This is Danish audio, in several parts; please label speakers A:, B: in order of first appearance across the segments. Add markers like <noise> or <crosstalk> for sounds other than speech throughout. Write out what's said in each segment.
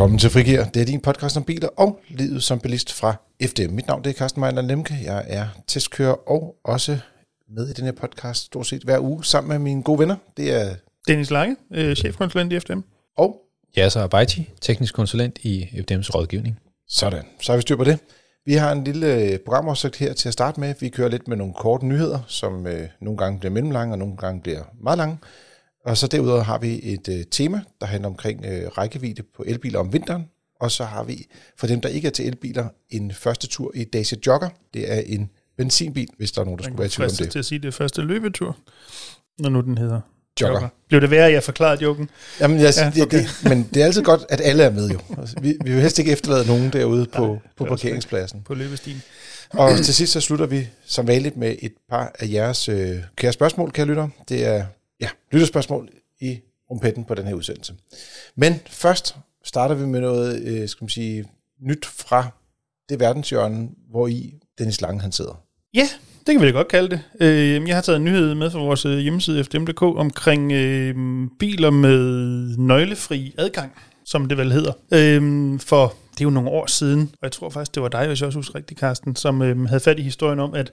A: Velkommen til Frigir. Det er din podcast om biler og livet som bilist fra FDM. Mit navn det er Carsten Meiner Lemke. Jeg er testkører og også med i den her podcast stort set hver uge sammen med mine gode venner. Det er
B: Dennis Lange, øh, chefkonsulent i FDM.
A: og
C: Yasser Abaiti, teknisk konsulent i FDM's rådgivning.
A: sådan. Så har vi styr på det. Vi har en lille øh, programoversigt her til at starte med. Vi kører lidt med nogle korte nyheder, som øh, nogle gange bliver mellemlange og nogle gange bliver meget lange. Og så derudover har vi et øh, tema, der handler omkring øh, rækkevidde på elbiler om vinteren. Og så har vi, for dem der ikke er til elbiler, en første tur i Dacia Jogger. Det er en benzinbil, hvis der er nogen, der skulle være i tvivl om det.
B: til at sige, det er første løbetur, når nu den hedder
A: Jogger.
B: Blev det værre, at jeg forklarede joken?
A: Jamen, jeg,
B: Ja,
A: okay. det, men det er altid godt, at alle er med jo. Altså, vi, vi vil helst ikke efterlade nogen derude på, på
B: er også
A: parkeringspladsen.
B: på løbestien?
A: Og til sidst så slutter vi som vanligt med et par af jeres øh, kære spørgsmål, kære lytter. Det er ja, lytterspørgsmål i rumpetten på den her udsendelse. Men først starter vi med noget, øh, skal man sige, nyt fra det verdenshjørne, hvor i Dennis Lange han sidder.
B: Ja, det kan vi da godt kalde det. Øh, jeg har taget en nyhed med fra vores øh, hjemmeside fdm.dk omkring øh, biler med nøglefri adgang, som det vel hedder. Øh, for det er jo nogle år siden, og jeg tror faktisk, det var dig, hvis jeg også husker rigtigt, Carsten, som øh, havde fat i historien om, at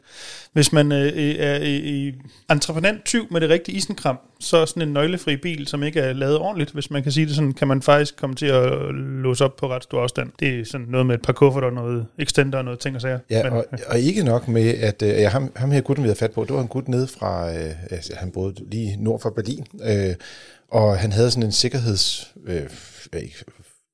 B: hvis man øh, er øh, entreprenant tyv med det rigtige isenkram, så er sådan en nøglefri bil, som ikke er lavet ordentligt, hvis man kan sige det sådan, kan man faktisk komme til at låse op på ret stor afstand. Det er sådan noget med et par kufferter, noget extender og noget ting og sager.
A: Ja,
B: Men,
A: og, og ikke nok med, at øh, ja, ham, ham her gutten, vi havde fat på, det var en gut nede fra, øh, altså, han boede lige nord for Berlin, øh, og han havde sådan en sikkerheds... Øh, ikke,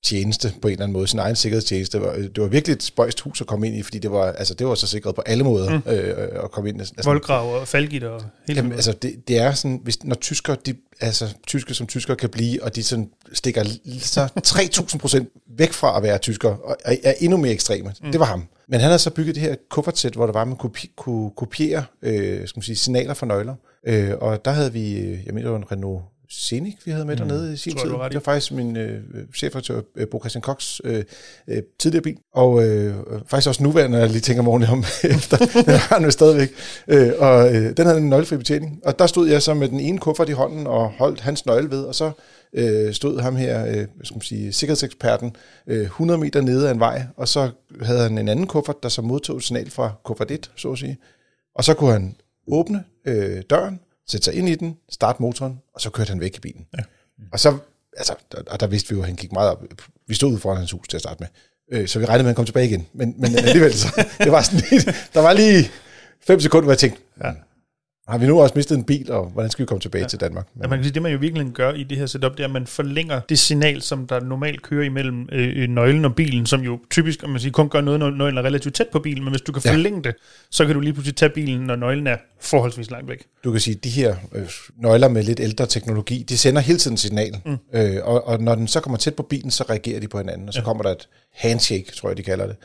A: tjeneste på en eller anden måde, sin egen sikkerhedstjeneste. Det var, det var virkelig et spøjst hus at komme ind i, fordi det var, altså, det var så sikret på alle måder mm. øh, at komme ind. Altså,
B: voldgrav og faldgitter og hele
A: Jamen, altså, det, det er sådan, hvis, når tysker, de, altså, tyske som tysker kan blive, og de sådan stikker så <laughs> 3000 procent væk fra at være tysker, og er, endnu mere ekstreme. Mm. Det var ham. Men han havde så bygget det her kuffertsæt, hvor der var, at man kunne, kunne kopiere øh, skal man sige, signaler fra nøgler. Øh, og der havde vi, øh, jeg mener, det var en Renault Scenic, vi havde med mm. dernede i sin tid. Det var faktisk min øh, chefredaktør, øh, Bo Christian Cox, øh, øh, tidligere bil. Og øh, faktisk også nuværende, når jeg lige tænker morgen om <laughs> efter. Den har han jo stadigvæk. Øh, og øh, den havde en nøglefri betjening. Og der stod jeg så med den ene kuffert i hånden og holdt hans nøgle ved, og så øh, stod ham her, øh, skal man sige, sikkerhedseksperten, øh, 100 meter nede af en vej, og så havde han en anden kuffert, der så modtog et signal fra kuffert 1, så at sige. Og så kunne han åbne øh, døren, sætte sig ind i den, starte motoren, og så kørte han væk i bilen. Ja. Og så, altså, der, og der vidste vi jo, at han gik meget op. Vi stod ude foran hans hus til at starte med. Øh, så vi regnede med, at han kom tilbage igen. Men, men alligevel, så, <laughs> det var sådan lige, der var lige fem sekunder, hvor jeg tænkte, ja. Har vi nu også mistet en bil, og hvordan skal vi komme tilbage ja. til Danmark?
B: ja, man kan sige, det man jo virkelig gør i det her setup, det er, at man forlænger det signal, som der normalt kører imellem øh, nøglen og bilen, som jo typisk, om man siger, kun gør noget, når nøglen er relativt tæt på bilen, men hvis du kan
A: Ja.
B: forlænge det, så kan du lige pludselig tage bilen, når nøglen er forholdsvis langt væk.
A: Du kan sige, at de her øh, nøgler med lidt ældre teknologi, de sender hele tiden signal. Mm. Øh, og, og når den så kommer tæt på bilen, så reagerer de på hinanden, og så ja. kommer der et handshake, tror jeg, de kalder det.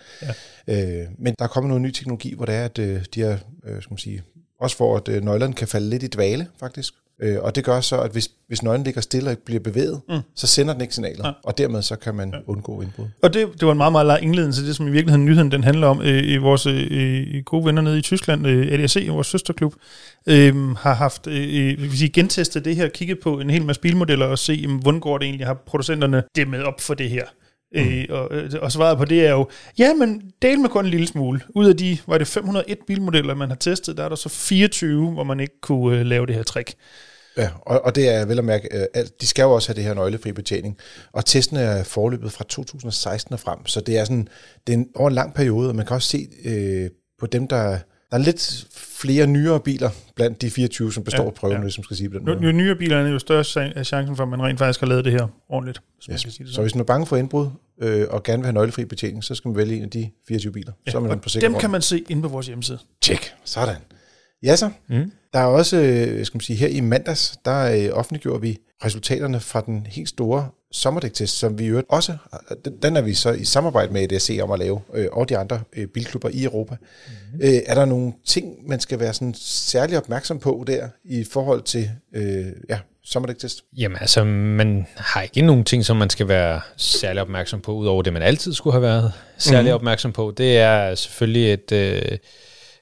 A: Ja. Øh, men der er kommet noget ny teknologi, hvor det er, at øh, de er, øh, skal man sige, også for at øh, nøglerne kan falde lidt i dvale, faktisk. Øh, og det gør så, at hvis, hvis nøglen ligger stille og ikke bliver bevæget, mm. så sender den ikke signaler, ja. og dermed så kan man ja. undgå indbrud.
B: Og det, det var en meget, meget lang indledning til det, som i virkeligheden nyheden den handler om. Øh, i vores øh, gode venner nede i Tyskland, øh, ADAC, vores søsterklub, øh, har haft øh, vil sige, gentestet det her, kigget på en hel masse bilmodeller og se, jamen, hvordan går det egentlig, har producenterne det med op for det her? Mm. Øh, og, øh, og svaret på det er jo, ja, men del med kun en lille smule. Ud af de, var det 501 bilmodeller, man har testet, der er der så 24, hvor man ikke kunne øh, lave det her trick.
A: Ja, og, og det er vel at mærke, øh, at de skal jo også have det her nøglefri betjening. Og testene er forløbet fra 2016 og frem, så det er sådan, det er en, over en lang periode, og man kan også se øh, på dem, der... Der er lidt flere nyere biler blandt de 24, som består ja, prøven, ja. hvis man skal sige på den måde.
B: jo nyere bilerne, jo større er chancen for, at man rent faktisk har lavet det her ordentligt. Hvis man
A: Yes.
B: kan sige det
A: Så
B: sådan.
A: hvis man er bange for indbrud, øh, og gerne vil have nøglefri betjening, så skal man vælge en af de 24 biler. Ja, så er man på sikker
B: dem kan man se inde på vores hjemmeside.
A: Tjek. Sådan. Ja så. Mm. Der er også, øh, skal man sige, her i mandags, der øh, offentliggjorde vi resultaterne fra den helt store sommerdæktest, som vi i øvrigt også, den, den er vi så i samarbejde med EDC om at lave, øh, og de andre øh, bilklubber i Europa. Mm. Øh, er der nogle ting, man skal være sådan særlig opmærksom på der, i forhold til øh, ja, sommerdæktest?
C: Jamen altså, man har ikke nogen ting, som man skal være særlig opmærksom på, udover det, man altid skulle have været særlig mm-hmm. opmærksom på. Det er selvfølgelig, at øh,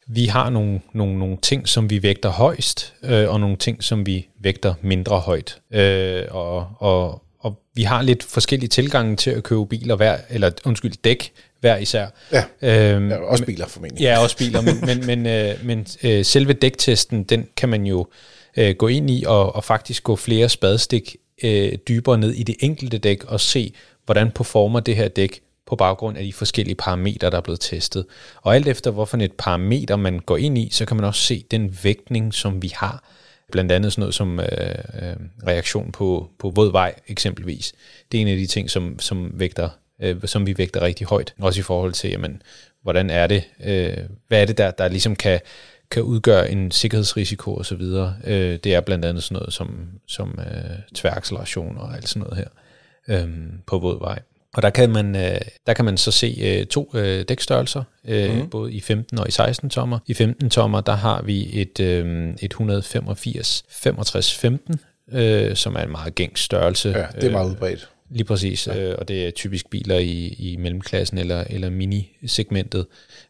C: vi har nogle, nogle, nogle ting, som vi vægter højst, øh, og nogle ting, som vi vægter mindre højt. Øh, og, og og vi har lidt forskellige tilgange til at købe biler hver, eller undskyld, dæk hver især.
A: Ja,
C: Øhm,
A: ja også biler formentlig.
C: Ja, også biler, men, men, men, øh, men øh, selve dæktesten, den kan man jo øh, gå ind i og, og faktisk gå flere spadestik øh, dybere ned i det enkelte dæk og se, hvordan performer det her dæk på baggrund af de forskellige parametre, der er blevet testet. Og alt efter, hvorfor et parameter man går ind i, så kan man også se den vægtning, som vi har. Blandt andet sådan noget som øh, øh, reaktion på, på våd vej eksempelvis. Det er en af de ting, som, som, vægter, øh, som vi vægter rigtig højt. Også i forhold til, jamen, hvordan er det, øh, hvad er det der, der ligesom kan, kan udgøre en sikkerhedsrisiko osv. Øh, det er blandt andet sådan noget som, som øh, tværacceleration og alt sådan noget her øh, på våd vej. Og der kan man, øh, der kan man så se øh, to øh, dækstørrelser, øh, mm. både i 15 og i 16 tommer. I 15 tommer, der har vi et, øh, et 185 65 15, øh, som er en meget gængs størrelse.
A: Ja, det er meget udbredt.
C: Lige præcis, ja. øh, og det er typisk biler i, i mellemklassen eller, eller mini-segmentet,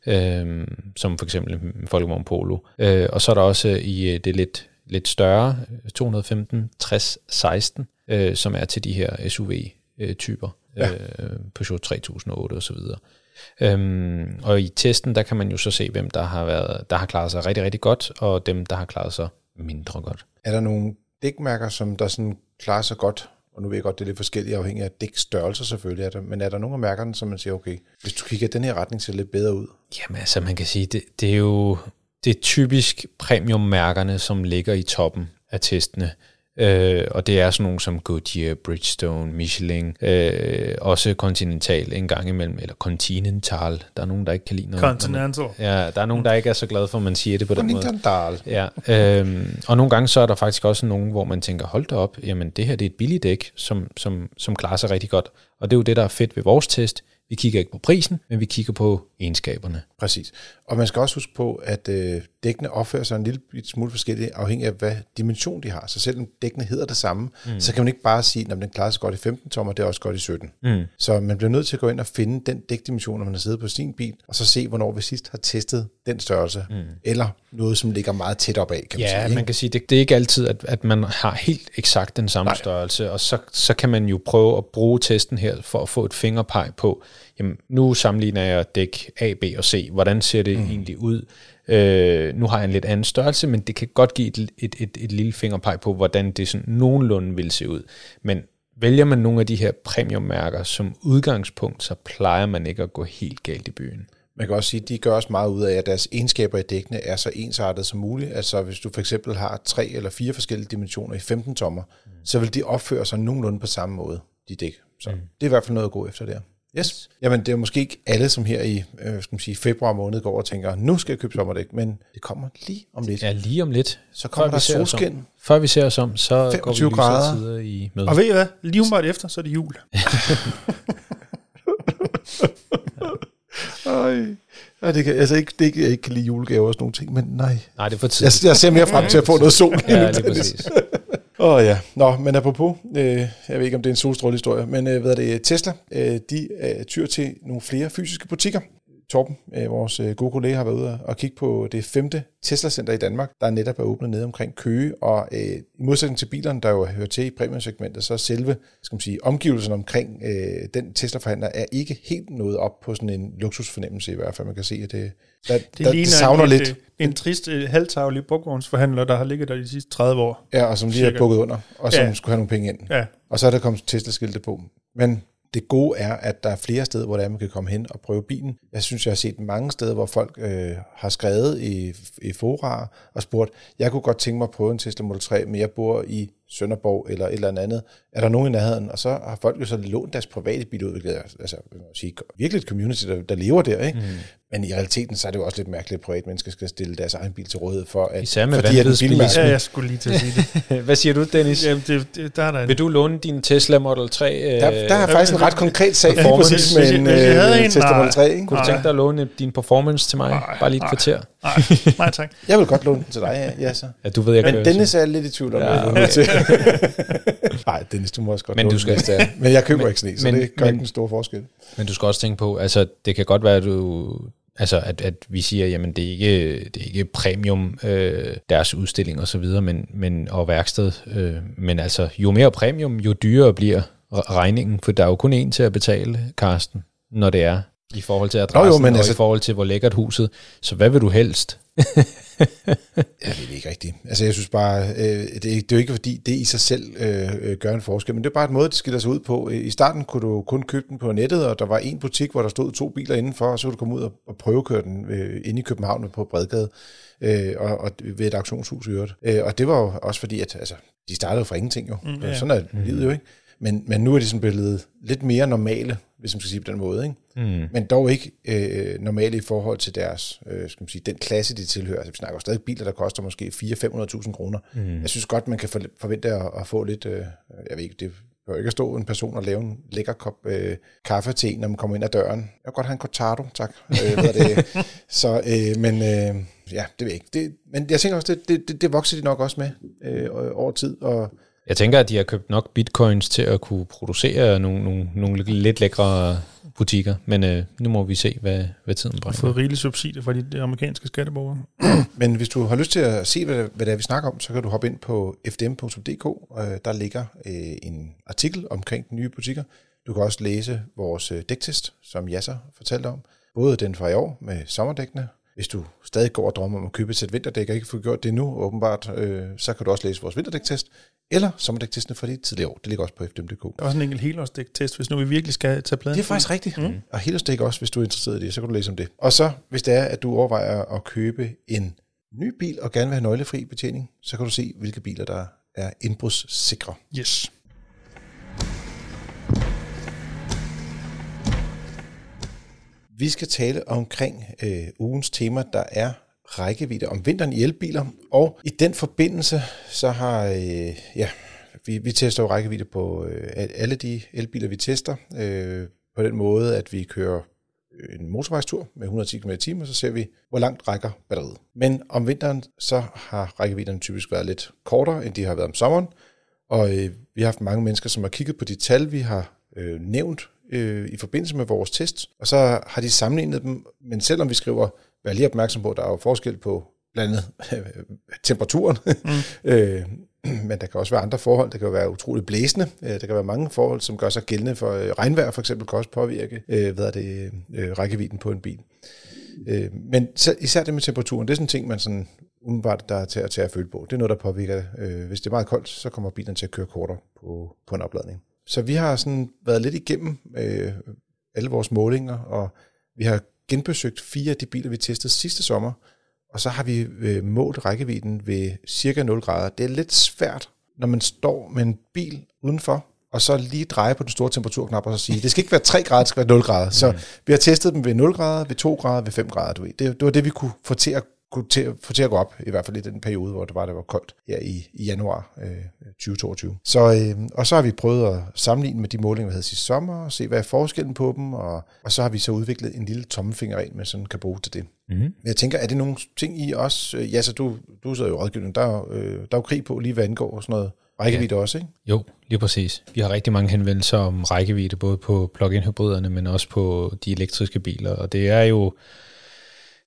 C: øh, som for eksempel Folkevogn Polo. Øh, og så er der også i øh, det lidt, lidt større 215 60 16, øh, som er til de her SUV-typer, ja. øh, Peugeot 3008 og så videre. Øhm, og i testen, der kan man jo så se, hvem der har, været, der har klaret sig rigtig, rigtig godt, og dem, der har klaret sig mindre godt.
A: Er der nogle dækmærker, som der sådan klarer sig godt og nu ved jeg godt, det er lidt forskelligt afhængig af dækstørrelse selvfølgelig, er det, men er der nogle af mærkerne, som man siger, okay, hvis du kigger den her retning, ser det lidt bedre ud?
C: Jamen altså, man kan sige, det, det er jo det er typisk premiummærkerne, som ligger i toppen af testene. Øh, og det er sådan nogle som Goodyear, Bridgestone, Michelin, øh, også Continental en gang imellem, eller Continental. Der er nogen, der ikke kan lide noget.
B: Continental.
C: Ja, der er nogen, der ikke er så glade for, at man siger det på den måde.
A: Continental.
C: Ja, øh, og nogle gange så er der faktisk også nogen, hvor man tænker, hold da op, jamen det her det er et billigt dæk, som, som, som klarer sig rigtig godt. Og det er jo det, der er fedt ved vores test. Vi kigger ikke på prisen, men vi kigger på egenskaberne.
A: Præcis. Og man skal også huske på, at øh, dækkene opfører sig en lille smule forskelligt, afhængig af, hvad dimension de har. Så selvom dækkene hedder det samme, mm. så kan man ikke bare sige, at den klarer sig godt i 15 tommer, det er også godt i 17. Mm. Så man bliver nødt til at gå ind og finde den dækdimension, når man har siddet på sin bil, og så se, hvornår vi sidst har testet den størrelse, mm. eller noget, som ligger meget tæt op af, kan
C: ja,
A: man sige.
C: Ja, man kan sige, det, det er ikke altid, at, at man har helt eksakt den samme Nej. størrelse, og så, så kan man jo prøve at bruge testen her for at få et fingerpeg på, jamen nu sammenligner jeg dæk A, B og C. Hvordan ser det mm. egentlig ud? Øh, nu har jeg en lidt anden størrelse, men det kan godt give et, et, et, et lille fingerpeg på, hvordan det sådan nogenlunde vil se ud. Men vælger man nogle af de her premiummærker som udgangspunkt, så plejer man ikke at gå helt galt i byen.
A: Man kan også sige, at de gør også meget ud af, at deres egenskaber i dækkene er så ensartet som muligt. Altså hvis du for eksempel har tre eller fire forskellige dimensioner i 15 tommer, mm. så vil de opføre sig nogenlunde på samme måde, de dæk. Så mm. det er i hvert fald noget at gå efter der. Yes. Jamen, det er måske ikke alle, som her i øh, skal man sige, februar måned går og tænker, nu skal jeg købe sommerdæk, men det kommer lige om lidt.
C: Ja, lige om lidt.
A: Så kommer der solskin.
C: Før vi ser os om, så
A: 25 går vi grader.
C: tider i møde.
B: Og ved I hvad? Lige umiddelbart efter, så er det jul. <laughs>
A: Ej. Ja, det kan, altså ikke, det ikke, jeg ikke kan lide julegaver og sådan nogle ting, men nej.
C: Nej, det er for tidligt.
A: Jeg, jeg ser mere frem til at få noget sol. <laughs>
C: ja, lige præcis.
A: Åh oh, ja, nå, men apropos, øh, jeg ved ikke, om det er en solstrålehistorie, men øh, hvad er det, Tesla, øh, de øh, tyr til nogle flere fysiske butikker. Torben, øh, vores øh, gode kollega, har været ude og kigge på det femte Tesla-center i Danmark, der netop er åbnet nede omkring Køge, og øh, i modsætning til bilerne, der jo hører til i premiumsegmentet, så selve skal man sige, omgivelsen omkring øh, den Tesla-forhandler er ikke helt nået op på sådan en luksusfornemmelse i hvert fald. Man kan se, at det, der,
B: det
A: der, det savner
B: en,
A: lidt.
B: En, en trist halvtavlig brugvognsforhandler, der har ligget der de sidste 30 år.
A: Ja, og som lige
B: Cirka.
A: er bukket under, og som
B: Ja.
A: skulle have nogle penge ind.
B: Ja.
A: Og så er der kommet Tesla-skilte på. Men det gode er, at der er flere steder, hvor er, man kan komme hen og prøve bilen. Jeg synes, jeg har set mange steder, hvor folk øh, har skrevet i, i fora og spurgt, jeg kunne godt tænke mig at prøve en Tesla Model 3, men jeg bor i Sønderborg eller et eller andet. Er der nogen i nærheden? Og så har folk jo så lånt deres private bil ud, hvilket er altså, jeg sige, virkelig et community, der, der lever der. Ikke? Mm. Men i realiteten, så er det jo også lidt mærkeligt, at private mennesker skal stille deres egen bil til rådighed for, at,
C: Især med
A: fordi at en bilmærke-
B: Ja, jeg skulle lige til at sige det. <laughs>
C: Hvad siger du, Dennis?
B: Jamen, det, det, der er der en...
C: Vil du låne din Tesla Model 3? Øh,
A: Der, der er faktisk en ret konkret sag lige præcis med
B: Hvis jeg-
A: en,
B: hvis jeg havde
A: øh,
B: en,
A: Tesla
B: nej.
A: Model 3. Ikke?
C: Kunne du tænke dig at låne din performance til mig?
B: Nej,
C: Bare lige et
B: nej.
C: kvarter.
B: Nej, nej tak. <laughs>
A: Jeg vil godt låne den til dig, ja, ja så.
C: Ja, du ved, jeg
A: Men
C: kører
A: Dennis er lidt i tvivl om,
C: Ja,
A: okay. til. <laughs> Nej, Dennis, du må også godt
C: Men du skal-
A: det. Men jeg køber
C: Men-
A: ikke sne, så
C: men-
A: det gør
C: men-
A: ikke en stor forskel.
C: Men du skal også tænke på, altså det kan godt være, at du... Altså, at, at vi siger, jamen det er ikke, det er ikke premium, øh, deres udstilling og så videre, men, men, og værksted. Øh, men altså, jo mere premium, jo dyrere bliver regningen, for der er jo kun én til at betale, Karsten, når det er i forhold til adressen
A: Nå jo, men
C: og
A: altså-
C: i forhold til, hvor lækkert huset. Så hvad vil du helst? <laughs>
A: Jeg ved det ikke rigtigt. Altså, jeg synes bare, øh, det, er, det er jo ikke, fordi det i sig selv øh, øh, gør en forskel, men det er bare et måde, det skiller sig ud på. I starten kunne du kun købe den på nettet, og der var en butik, hvor der stod to biler indenfor, og så kunne du komme ud og, og prøvekøre den øh, inde i København på Bredgade, øh, og, og ved et auktionshus i øvrigt. Øh, og det var jo også fordi, at altså, de startede fra ingenting jo. Mm,
B: ja.
A: ja. Sådan er livet jo ikke. Men, men nu er de sådan blevet lidt mere normale, hvis man skal sige på den måde. Ikke?
C: Mm.
A: men dog ikke øh, normale i forhold til deres, øh, skal man sige, den klasse, de tilhører. Altså, vi snakker jo stadig biler, der koster måske 400-500.000 kroner. Mm. Jeg synes godt, man kan for- forvente at, at få lidt, øh, jeg ved ikke, det bør ikke at stå en person og lave en lækker kop øh, kaffe til en, når man kommer ind ad døren. Jeg vil godt have en cortado, tak. øh, hvad det? <laughs> Så, øh, men øh, ja, det ved jeg ikke. Det, men jeg tænker også, det, det, det, det vokser de nok også med øh, over tid, og
C: Jeg tænker, at de har købt nok bitcoins til at kunne producere nogle, nogle, nogle lidt lækre butikker, men øh, nu må vi se, hvad, hvad tiden
B: har
C: bringer.
B: fået rigelige subsidier fra de, de amerikanske skatteborgere. <clears throat>
A: Men hvis du har lyst til at se, hvad, hvad det er, vi snakker om, så kan du hoppe ind på fdm.dk. Øh, der ligger øh, en artikel omkring de nye butikker. Du kan også læse vores øh, dæktest, som Jasser fortalte om. Både den fra i år med sommerdækkene. Hvis du stadig går og drømmer om at købe et sæt vinterdæk og ikke får gjort det nu, åbenbart, øh, så kan du også læse vores vinterdæktest. Eller sommerdæktestene fra de tidligere år. Det ligger også på fdm.dk.
B: Der er også en enkelt helårsdæk-test, hvis nu vi virkelig skal tage pladen.
A: Det er faktisk rigtigt. Mm. Og Hellerstik også, hvis du er interesseret i det, så kan du læse om det. Og så, hvis det er, at du overvejer at købe en ny bil og gerne vil have nøglefri betjening, så kan du se, hvilke biler, der er indbrudssikre.
B: Yes.
A: Vi skal tale omkring øh, ugens tema, der er rækkevidde om vinteren i elbiler. Og i den forbindelse, så har øh, ja, vi, vi tester jo rækkevidde på øh, alle de elbiler, vi tester. Øh, på den måde, at vi kører øh, en motorvejstur med 110 km t og så ser vi, hvor langt rækker batteriet. Men om vinteren, så har rækkevidderne typisk været lidt kortere, end de har været om sommeren. Og øh, vi har haft mange mennesker, som har kigget på de tal, vi har øh, nævnt øh, i forbindelse med vores test, og så har de sammenlignet dem, men selvom vi skriver, vær lige opmærksom på, at der er jo forskel på blandt andet <laughs> temperaturen, mm. <laughs> øh, men der kan også være andre forhold, der kan være utroligt blæsende, øh, der kan være mange forhold, som gør sig gældende for øh, regnvejr for eksempel, kan også påvirke øh, hvad er det, øh, rækkevidden på en bil. Øh, men især det med temperaturen, det er sådan en ting, man sådan umiddelbart der er til at tage at føle på. Det er noget, der påvirker. Øh, hvis det er meget koldt, så kommer bilen til at køre kortere på, på en opladning. Så vi har sådan været lidt igennem øh, alle vores målinger, og vi har genbesøgt fire af de biler, vi testede sidste sommer, og så har vi øh, målt rækkevidden ved cirka 0 grader. Det er lidt svært, når man står med en bil udenfor, og så lige dreje på den store temperaturknap og så sige, det skal ikke være 3 grader, det skal være 0 grader. Så vi har testet dem ved 0 grader, ved 2 grader, ved 5 grader. Du ved. Det, det var det, vi kunne få til at kunne til, få til at gå op, i hvert fald i den periode, hvor det var, det var koldt her i, i januar øh, 2022. Så, øh, og så har vi prøvet at sammenligne med de målinger, vi havde sidste sommer, og se, hvad er forskellen på dem, og, og så har vi så udviklet en lille tommelfingerregel, med sådan kan bruge til det.
C: Mm-hmm.
A: Jeg tænker, er det nogle ting i os? øh, Ja, så du, du sidder jo i rådgivning, der er, jo, øh, der er jo krig på lige hvad angår sådan noget rækkevidde ja. også, ikke?
C: Jo, lige præcis. Vi har rigtig mange henvendelser om rækkevidde, både på plug-in hybriderne, men også på de elektriske biler. Og det er jo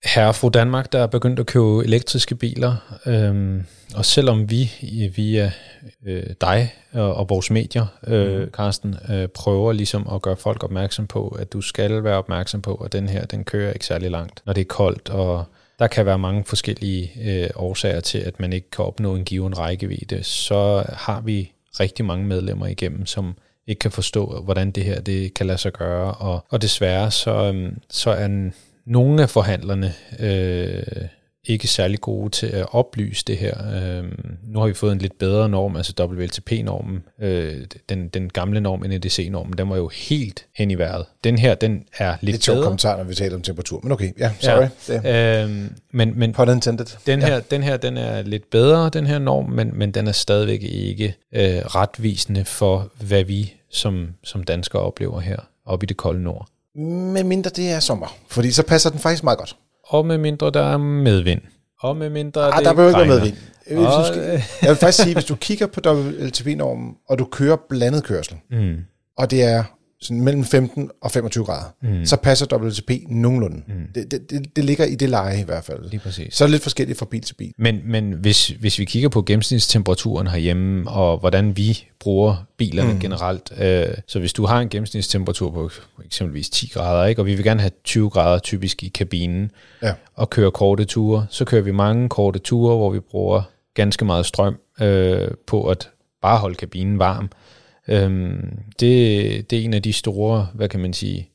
C: herre fru Danmark, der er begyndt at købe elektriske biler. Øhm, og selvom vi via øh, dig og, og vores medier, øh, Carsten, øh, prøver ligesom at gøre folk opmærksom på, at du skal være opmærksom på, at den her, den kører ikke særlig langt, når det er koldt, og der kan være mange forskellige øh, årsager til, at man ikke kan opnå en given rækkevidde, så har vi rigtig mange medlemmer igennem, som ikke kan forstå, hvordan det her det kan lade sig gøre. Og, og desværre så, øhm, så er n- nogle af forhandlerne øh, ikke særlig gode til at oplyse det her. Øhm, nu har vi fået en lidt bedre norm, altså WLTP-normen. Øh, den, den gamle norm, NEDC-normen, den var jo helt hen i vejret. Den her, den er lidt
A: Lidt sjov
C: bedre.
A: kommentar, når vi taler om temperatur, men okay, ja, sorry. Ja.
C: Øhm, men, men
A: pun intended.
C: den her, den her, den er lidt bedre, den her norm, men, men den er stadigvæk ikke øh, retvisende for, hvad vi som, som danskere oplever her oppe i det kolde nord.
A: Med mindre det er sommer, fordi så passer den faktisk meget godt.
C: Og med mindre der er medvind. Og med mindre
A: Ah,
C: det
A: der behøver ikke være medvind. Hvis du skal- Jeg vil faktisk sige, hvis du kigger på WLTP-normen, og du kører blandet kørsel,
C: Mm.
A: og det er sådan mellem 15 og 25 grader, mm. så passer WLTP nogenlunde. Mm. Det, det, det, det ligger i det leje i hvert fald.
C: Lige præcis.
A: Så er det lidt forskelligt fra bil til bil.
C: Men, men hvis, hvis vi kigger på gennemsnitstemperaturen herhjemme, og hvordan vi bruger bilerne mm. generelt, øh, så hvis du har en gennemsnitstemperatur på eksempelvis 10 grader, ikke, og vi vil gerne have 20 grader typisk i kabinen,
A: Ja.
C: og køre korte ture, så kører vi mange korte ture, hvor vi bruger ganske meget strøm øh, på at bare holde kabinen varm. Øhm, det, det er en af de store, hvad kan man sige,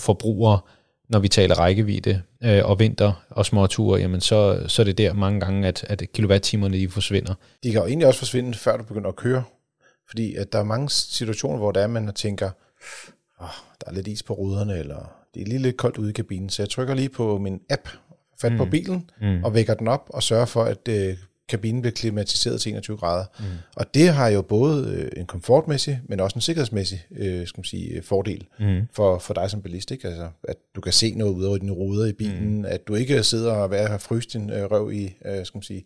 C: forbrugere, når vi taler rækkevidde øh, og vinter og småture, jamen så, så er det der mange gange, at, at kilowatt-timerne de forsvinder.
A: De kan jo egentlig også forsvinde, før du begynder at køre. Fordi at der er mange situationer, hvor der er, man tænker, oh, der er lidt is på ruderne, eller det er lige lidt koldt ude i kabinen. Så jeg trykker lige på min app, fat mm. på bilen, mm. og vækker den op, og sørger for, at øh, kabinen bliver klimatiseret til 21 grader. Mm. Og det har jo både øh, en komfortmæssig, men også en sikkerhedsmæssig øh, skal man sige, øh, fordel mm. for, for dig som bilist. Ikke? Altså, at du kan se noget ud over dine ruder i bilen, mm. at du ikke sidder og være, har fryst din øh, røv i, øh, skal man sige,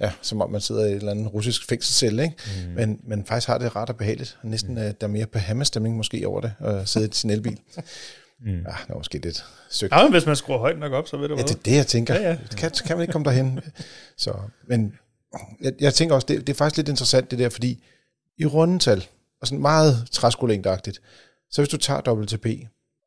A: ja, som om man sidder i et eller andet russisk fængselscelle, ikke? Mm. Men, men faktisk har det ret og behageligt. Og næsten mm. øh, der er mere Bahamas-stemning måske over det, at sidde i sin elbil. <laughs> Mm. Ja, det er måske lidt søgt.
B: Ja, men hvis man skruer højt nok op, så ved du
A: Ja,
B: hvad.
A: det er det, jeg tænker.
B: Ja,
A: Ja,
B: ja.
A: ja. Kan, kan man ikke komme derhen? <laughs> Så, men jeg, jeg tænker også, det, det er faktisk lidt interessant det der, fordi i rundetal, og sådan meget træskolængdeagtigt, så hvis du tager WTP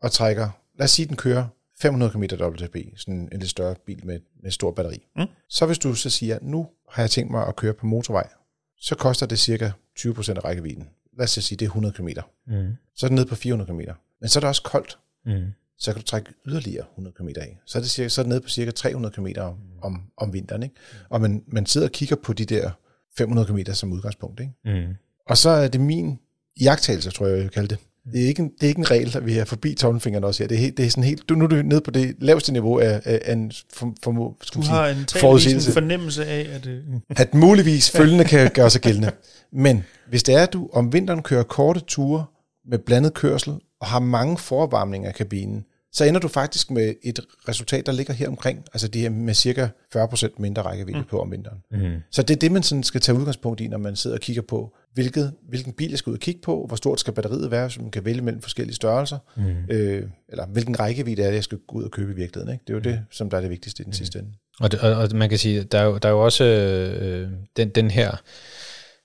A: og trækker, lad os sige, den kører 500 km WTP, sådan en lidt større bil med, med stor batteri.
B: Mm.
A: Så hvis du så siger, nu har jeg tænkt mig at køre på motorvej, så koster det cirka 20% af rækkevidden. Lad os sige, det er 100 km.
C: Mm.
A: Så er det nede på 400 km. Men så er det også koldt
C: Mm.
A: så kan du trække yderligere 100 km af. Så er det, cirka, så er det nede på cirka 300 km om, om, om vinteren. Ikke? Og man, man sidder og kigger på de der 500 km som udgangspunkt. Ikke?
C: Mm.
A: Og så er det min jagttagelse, tror jeg, jeg vil kalde det. Det er ikke en, det er ikke en regel, at vi er forbi tommelfingeren også her. Det er, helt, det er sådan helt, du, nu er du nede på det laveste niveau af, af, af en for, for, skal
B: Du har
A: sige,
B: en, en fornemmelse af, at... Øh,
A: at muligvis følgende kan gøre sig gældende. Men hvis det er, at du om vinteren kører korte ture med blandet kørsel og har mange forvarmninger af kabinen, så ender du faktisk med et resultat, der ligger her omkring, altså de her med cirka 40% mindre rækkevidde mm. på om vinteren.
C: Mm.
A: Så det er det, man sådan skal tage udgangspunkt i, når man sidder og kigger på, hvilket, hvilken bil jeg skal ud og kigge på, hvor stort skal batteriet være, så man kan vælge mellem forskellige størrelser, mm. øh, eller hvilken rækkevidde er det, jeg skal gå ud og købe i virkeligheden. Ikke? Det er jo det, som der er det vigtigste i den mm. sidste ende.
C: Og, det, og, og man kan sige, der er jo, der er jo også øh, den, den her,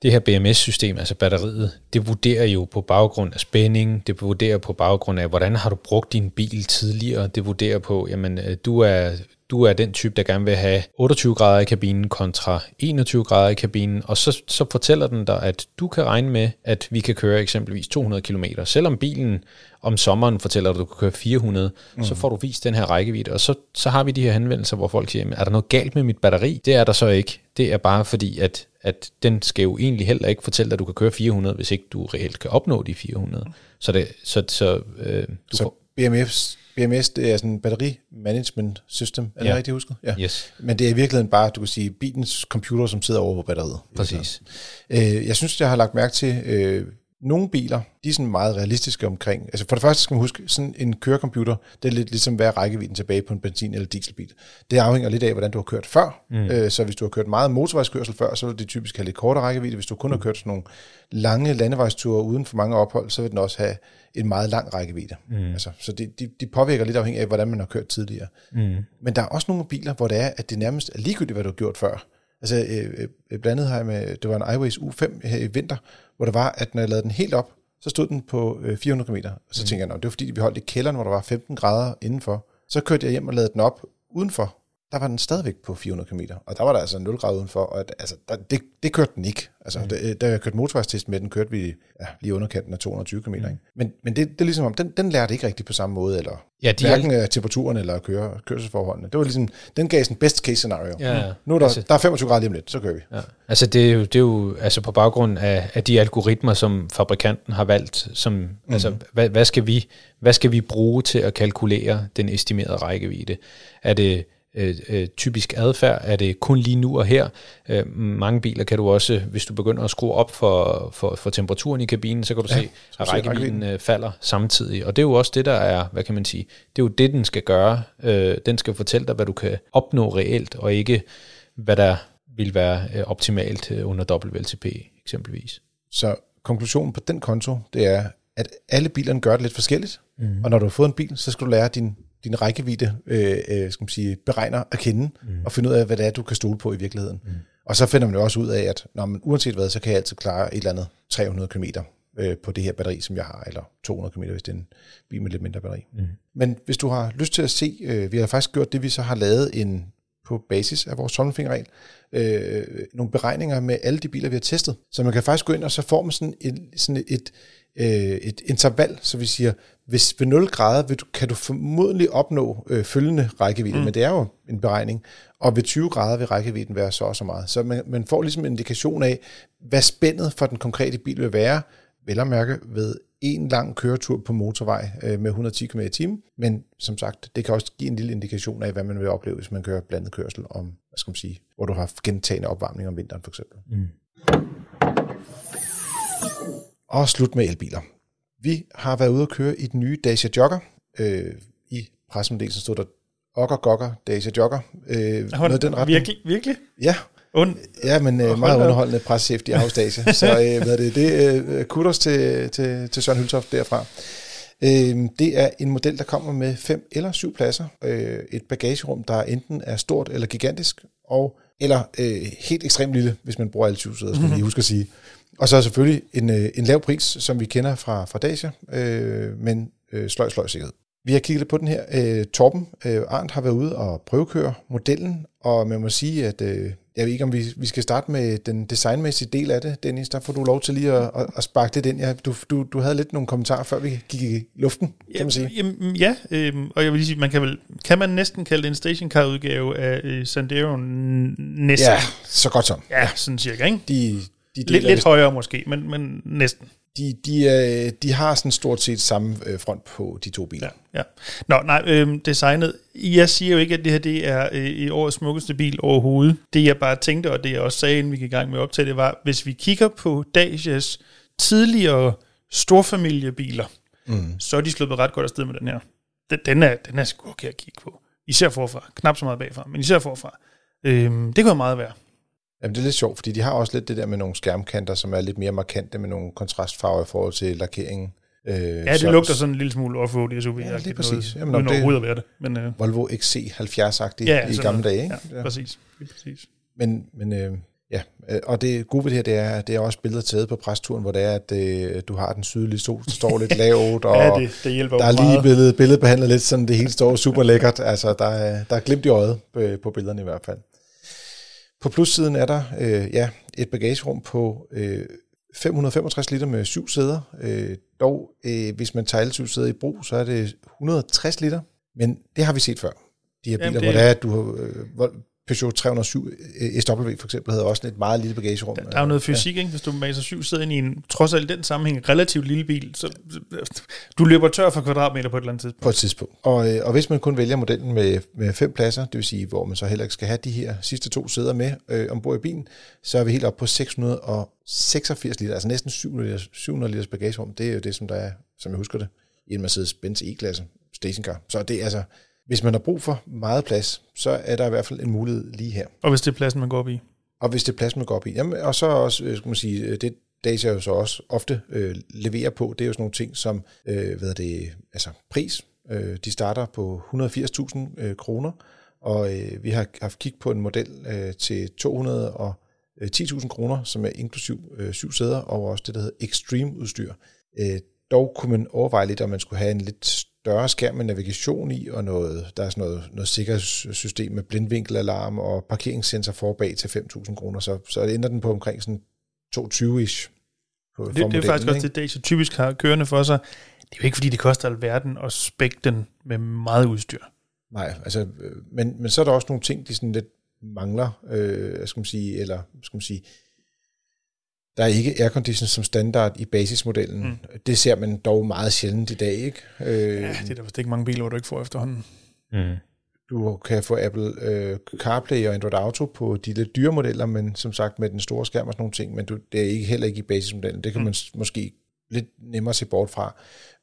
C: det her BMS-system, altså batteriet, det vurderer jo på baggrund af spænding, det vurderer på baggrund af, hvordan har du brugt din bil tidligere, det vurderer på, jamen øh, du er, du er den type, der gerne vil have 28 grader i kabinen kontra 21 grader i kabinen, og så, så fortæller den dig, at du kan regne med, at vi kan køre eksempelvis 200 km. Selvom bilen om sommeren fortæller, at du kan køre 400, mm. så får du vist den her rækkevidde, og så, så har vi de her henvendelser, hvor folk siger, "Jamen, er der noget galt med mit batteri? Det er der så ikke. Det er bare fordi, at, at den skal jo egentlig heller ikke fortælle dig, at du kan køre 400, hvis ikke du reelt kan opnå de 400. Så, det, så, så øh, du
A: Så
C: får,
A: BMS, BMS, det er sådan en battery management system, er det
C: Ja.
A: rigtigt husket? Ja.
C: yes,
A: Men det er i virkeligheden bare, du kan sige, bilens computer, som sidder over på batteriet.
C: præcis.
A: Øh, jeg synes, jeg har lagt mærke til, øh, nogle biler, de er sådan meget realistiske omkring. Altså for det første skal man huske, sådan en kørecomputer, det er lidt ligesom, hvad er rækkevidden tilbage på en benzin- eller dieselbil. Det afhænger lidt af, hvordan du har kørt før. Mm. Øh, så hvis du har kørt meget motorvejskørsel før, så vil det typisk have lidt kortere rækkevidde. Hvis du kun har kørt sådan nogle lange landevejsture uden for mange ophold, så vil den også have en meget lang rækkevidde. Mm. Altså, så de, de, de påvirker lidt afhængig af, hvordan man har kørt tidligere. Mm. Men der er også nogle biler, hvor det er, at det nærmest er ligegyldigt, hvad du har gjort før. Altså, øh, øh, blandt andet har jeg med, det var en iWays U5 her i vinter, hvor det var, at når jeg lavede den helt op, så stod den på øh, 400 km. Og så mm. tænkte jeg, "Nå, det var fordi, vi holdt i kælderen, hvor der var 15 grader indenfor. Så kørte jeg hjem og lavede den op udenfor. Der var den stadigvæk på 400 km, og der var der altså 0 grader udenfor, og at, altså, der, det, det kørte den ikke. Altså, mm. da, da jeg kørte motorvejstest med den, kørte vi ja, lige underkanten af 220 km. Mm. Men, men det, det er ligesom om, den, den lærte ikke rigtigt på samme måde, eller
C: Ja, de
A: hverken af temperaturen eller køre, kørselsforholdene. Det var ligesom, den gav sådan best case scenario.
C: Ja, ja.
A: Nu er der,
C: Altså-
A: der er 25 grader lige om lidt, så kører vi.
C: Ja. Altså det er jo, det er jo altså på baggrund af, af de algoritmer, som fabrikanten har valgt, som, mm. altså hvad, hvad, skal vi, hvad skal vi bruge til at kalkulere den estimerede rækkevidde? Er det øh, øh, typisk adfærd? Er det kun lige nu og her? Øh, mange biler kan du også, hvis du begynder at skrue op for, for, for temperaturen i kabinen, så kan du ja, se, at rækkevidden
A: rækkevidden.
C: øh, falder samtidig. Og det er jo også det, der er, hvad kan man sige, det er jo det, den skal gøre. Øh, den skal fortælle dig, hvad du kan opnå reelt, og ikke hvad der vil være øh, optimalt øh, under WLTP eksempelvis.
A: Så konklusionen på den konto, det er, at alle bilerne gør det lidt forskelligt, mm. og når du har fået en bil, så skal du lære din, din rækkevidde, øh, øh, skal man sige, beregner at kende, mm. og finde ud af, hvad det er, du kan stole på i virkeligheden. Mm. Og så finder man jo også ud af, at når man, uanset hvad, så kan jeg altid klare et eller andet 300 km øh, på det her batteri, som jeg har, eller 200 km, hvis det er en bil med lidt mindre batteri. Mm. Men hvis du har lyst til at se, øh, vi har faktisk gjort det, vi så har lavet en på basis af vores tommelfingerregel, øh, nogle beregninger med alle de biler, vi har testet. Så man kan faktisk gå ind, og så får man sådan et, sådan et, øh, et interval, så vi siger, hvis ved 0 grader vil du, kan du formodentlig opnå øh, følgende rækkevidde, mm. men det er jo en beregning, og ved 20 grader vil rækkevidden være så og så meget. Så man, man får ligesom en indikation af, hvad spændet for den konkrete bil vil være, vel at mærke ved en lang køretur på motorvej øh, med 110 km i timen, men som sagt, det kan også give en lille indikation af, hvad man vil opleve, hvis man kører blandet kørsel om, hvad skal man sige, hvor du har gentagende opvarmning om vinteren for eksempel. Mm. Og slut med elbiler. Vi har været ude at køre i den nye Dacia Jogger. Øh, I pressemeddelelsen stod der Ogger Gogger Dacia Jogger. Øh,
B: noget den retning. Virkelig? Virkelig?
A: Ja.
B: Und,
A: ja, men øh, meget underholdende presschef i House Dacia. Så øh, hvad er det, det øh, kudos til, til, til Søren Hyltoft derfra. Øh, det er en model, der kommer med fem eller syv pladser. Øh, et bagagerum, der enten er stort eller gigantisk, og eller øh, helt ekstremt lille, hvis man bruger alle syv sæder, skal mm-hmm. lige huske at sige. Og så er selvfølgelig en, øh, en lav pris, som vi kender fra, fra Dacia, øh, men øh, sløj, sløj sikkerhed. Vi har kigget lidt på den her. Øh, Torben øh, Arndt har været ude og prøvekøre modellen, og man må sige, at øh, jeg ved ikke, om vi, vi skal starte med den designmæssige del af det, Dennis. Der får du lov til lige at, at, at sparke det ind. Ja, du, du, du havde lidt nogle kommentarer, før vi gik i luften, kan man sige.
B: Jamen, ja, øh, og jeg vil lige sige, man kan, vel, kan man næsten kalde det en stationcar-udgave af øh, Sandero næsten?
A: Ja, så godt som.
B: Ja, sådan cirka, ikke?
A: De,
B: de lidt, lidt højere måske, men, men næsten.
A: De, de, øh, de har sådan stort set samme øh, front på de to biler.
B: Ja, ja. Nå, nej, øh, designet. Jeg siger jo ikke, at det her det er øh, i årets smukkeste bil overhovedet. Det jeg bare tænkte, og det jeg også sagde, inden vi gik i gang med at optage, det var, hvis vi kigger på Dacias tidligere storfamiliebiler, mm. så er de sluppet ret godt afsted med den her. Den, den er, den er sgu okay at kigge på. Især forfra. Knap så meget bagfra, men især forfra. Øh, det kunne meget være.
A: Jamen, det er lidt sjovt, fordi de har også lidt det der med nogle skærmkanter, som er lidt mere markante med nogle kontrastfarver i forhold til lakeringen.
B: Øh, ja, det så, lugter sådan en lille smule off-road SUV.
A: Ja, lige præcis.
B: Jamen, uden det, overhovedet at være det.
A: Men, øh, Volvo XC70-agtig ja, i gamle dage. Ikke?
B: Ja, præcis. præcis.
A: Men, men øh, ja, øh, og det gode ved det her, det er, det er også billeder taget på presturen, hvor det er, at øh, du har den sydlige sol, der står lidt <laughs> lavt, og
B: ja, det, det hjælper
A: der er lige billedet, billedet behandlet lidt, sådan det hele står super lækkert. Altså, der er, der er glimt i øjet på, på billederne i hvert fald. På plussiden er der øh, ja, et bagagerum på øh, 565 liter med syv sæder. Øh, dog, øh, hvis man tager alle syv sæder i brug, så er det 160 liter. Men det har vi set før. De her biler, Jamen, det... hvor det er, at du, øh, hvor, Peugeot 307 øh, SW for eksempel havde også et meget lille bagagerum.
B: Der, der er jo noget fysik, ja. ikke? hvis du maser syv sidder ind i en, trods alt den sammenhæng, relativt lille bil, så du løber tør for kvadratmeter på et eller andet tidspunkt.
A: På et tidspunkt. Og, øh, og hvis man kun vælger modellen med, med fem pladser, det vil sige, hvor man så heller ikke skal have de her sidste to sæder med øh, ombord i bilen, så er vi helt op på 686 liter, altså næsten 700 liters, 700 liters bagagerum. Det er jo det, som der er, som jeg husker det, i en Mercedes-Benz E-klasse stationcar. Så det er altså, hvis man har brug for meget plads, så er der i hvert fald en mulighed lige her.
B: Og hvis det er pladsen, man går op i?
A: Og hvis det er pladsen, man går op i. Jamen, og så også, øh, skal man sige, øh, det Dacia jo så også ofte øh, leverer på, det er jo sådan nogle ting som, øh, hvad er det, altså pris. Øh, de starter på 180.000 øh, kroner, og øh, vi har haft kig på en model øh, til 210.000 kroner, som er inklusiv øh, syv sæder, og også det, der hedder Extreme udstyr. Øh, dog kunne man overveje lidt, om man skulle have en lidt større skærm med navigation i, og noget, der er sådan noget, noget sikkerhedssystem med blindvinkelalarm og parkeringssensor for bag til 5.000 kroner, så, så ender den på omkring sådan 220-ish.
B: På, det, det er faktisk ikke? også det, Dacia typisk har kørende for sig. Det er jo ikke, fordi det koster alverden at spække den med meget udstyr.
A: Nej, altså, øh, men, men så er der også nogle ting, de sådan lidt mangler, øh, skal man sige, eller skal man sige, der er ikke aircondition som standard i basismodellen. Mm. Det ser man dog meget sjældent i dag, ikke?
B: Øh, ja, det er der vist ikke mange biler, hvor du ikke får efterhånden.
A: Mm. Du kan få Apple øh, CarPlay og Android Auto på de lidt dyre modeller, men som sagt med den store skærm og sådan nogle ting, men du, det er ikke, heller ikke i basismodellen. Det kan mm. man måske lidt nemmere se bort fra.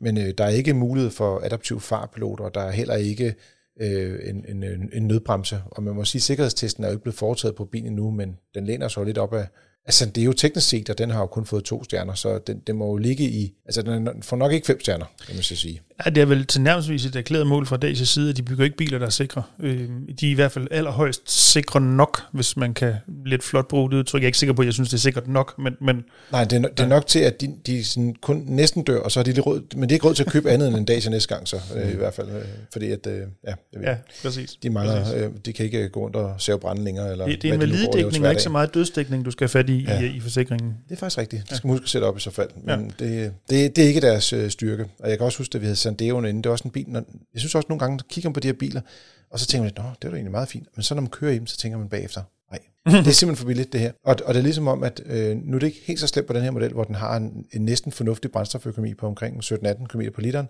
A: Men øh, der er ikke mulighed for adaptiv farpilot, og der er heller ikke øh, en, en, en nødbremse. Og man må sige, at sikkerhedstesten er jo ikke blevet foretaget på bilen nu, men den læner sig lidt op af, Altså, det er jo teknisk set, og den har jo kun fået to stjerner, så den, den må jo ligge i... Altså, den får nok ikke fem stjerner, kan man så sige.
B: Ja, det er vel til nærmest et erklæret mål fra Dacias side, at de bygger ikke biler, der er sikre. Øh, de er i hvert fald allerhøjst sikre nok, hvis man kan lidt flot bruge det udtryk. Jeg er ikke sikker på, at jeg synes, det er sikkert nok, men... men
A: Nej, det er, det er nok til, at de, de sådan kun næsten dør, og så har de lidt råd, men det er ikke råd til at købe andet end en Dacia næste gang, så øh, i hvert fald. Øh, fordi at, øh, ja, det,
B: ja, præcis.
A: De mangler,
B: præcis.
A: øh, de kan ikke gå rundt og save brænde længere. Eller
B: det, det er en validedækning, og ikke så meget dødsdækning, du skal have fat i, ja. i, i forsikringen.
A: Det er faktisk rigtigt. Det skal man huske at sætte op i så fald. Men ja. det, det, det er ikke deres øh, styrke. Og jeg kan også huske, at vi havde Sandeoen inde. Det var også en bil. Når, jeg synes også nogle gange, kigger man på de her biler, og så tænker man, at det var da egentlig meget fint. Men så når man kører i dem, så tænker man bagefter, nej, det er <laughs> simpelthen for billigt det her. Og, og det er ligesom om, at øh, nu er det ikke helt så slemt på den her model, hvor den har en, en næsten fornuftig brændstoføkonomi på omkring 17-18 km på literen.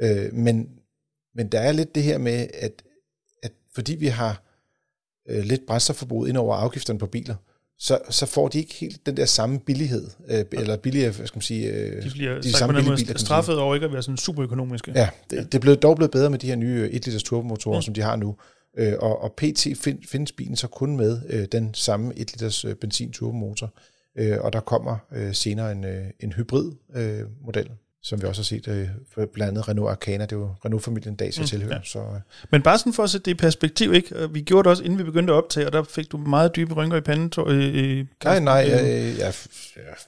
A: Øh, men, men der er lidt det her med, at, at fordi vi har øh, lidt brændstofforbrug ind over afgifterne på biler, så, så får de ikke helt den der samme billighed, øh, eller billigere, hvad skal man sige, øh,
B: de bliver de samme billige biler, straffet over ikke at være sådan super økonomiske.
A: Ja, det, ja. det er blevet, dog blevet bedre med de her nye 1 liters turbomotorer, mm. som de har nu. Øh, og, og PT find, findes bilen så kun med øh, den samme 1 liters øh, benzin turbomotor. Øh, og der kommer øh, senere en, øh, en hybrid øh, model, som vi også har set øh, blandt andet Renault Arcana, det er jo Renault-familien Dacia mm, tilhører. Ja. Så, øh.
B: Men bare sådan for at sætte det i perspektiv, ikke? vi gjorde det også, inden vi begyndte at optage, og der fik du meget dybe rynker i panden. Øh,
A: øh, nej, nej, øh, ja,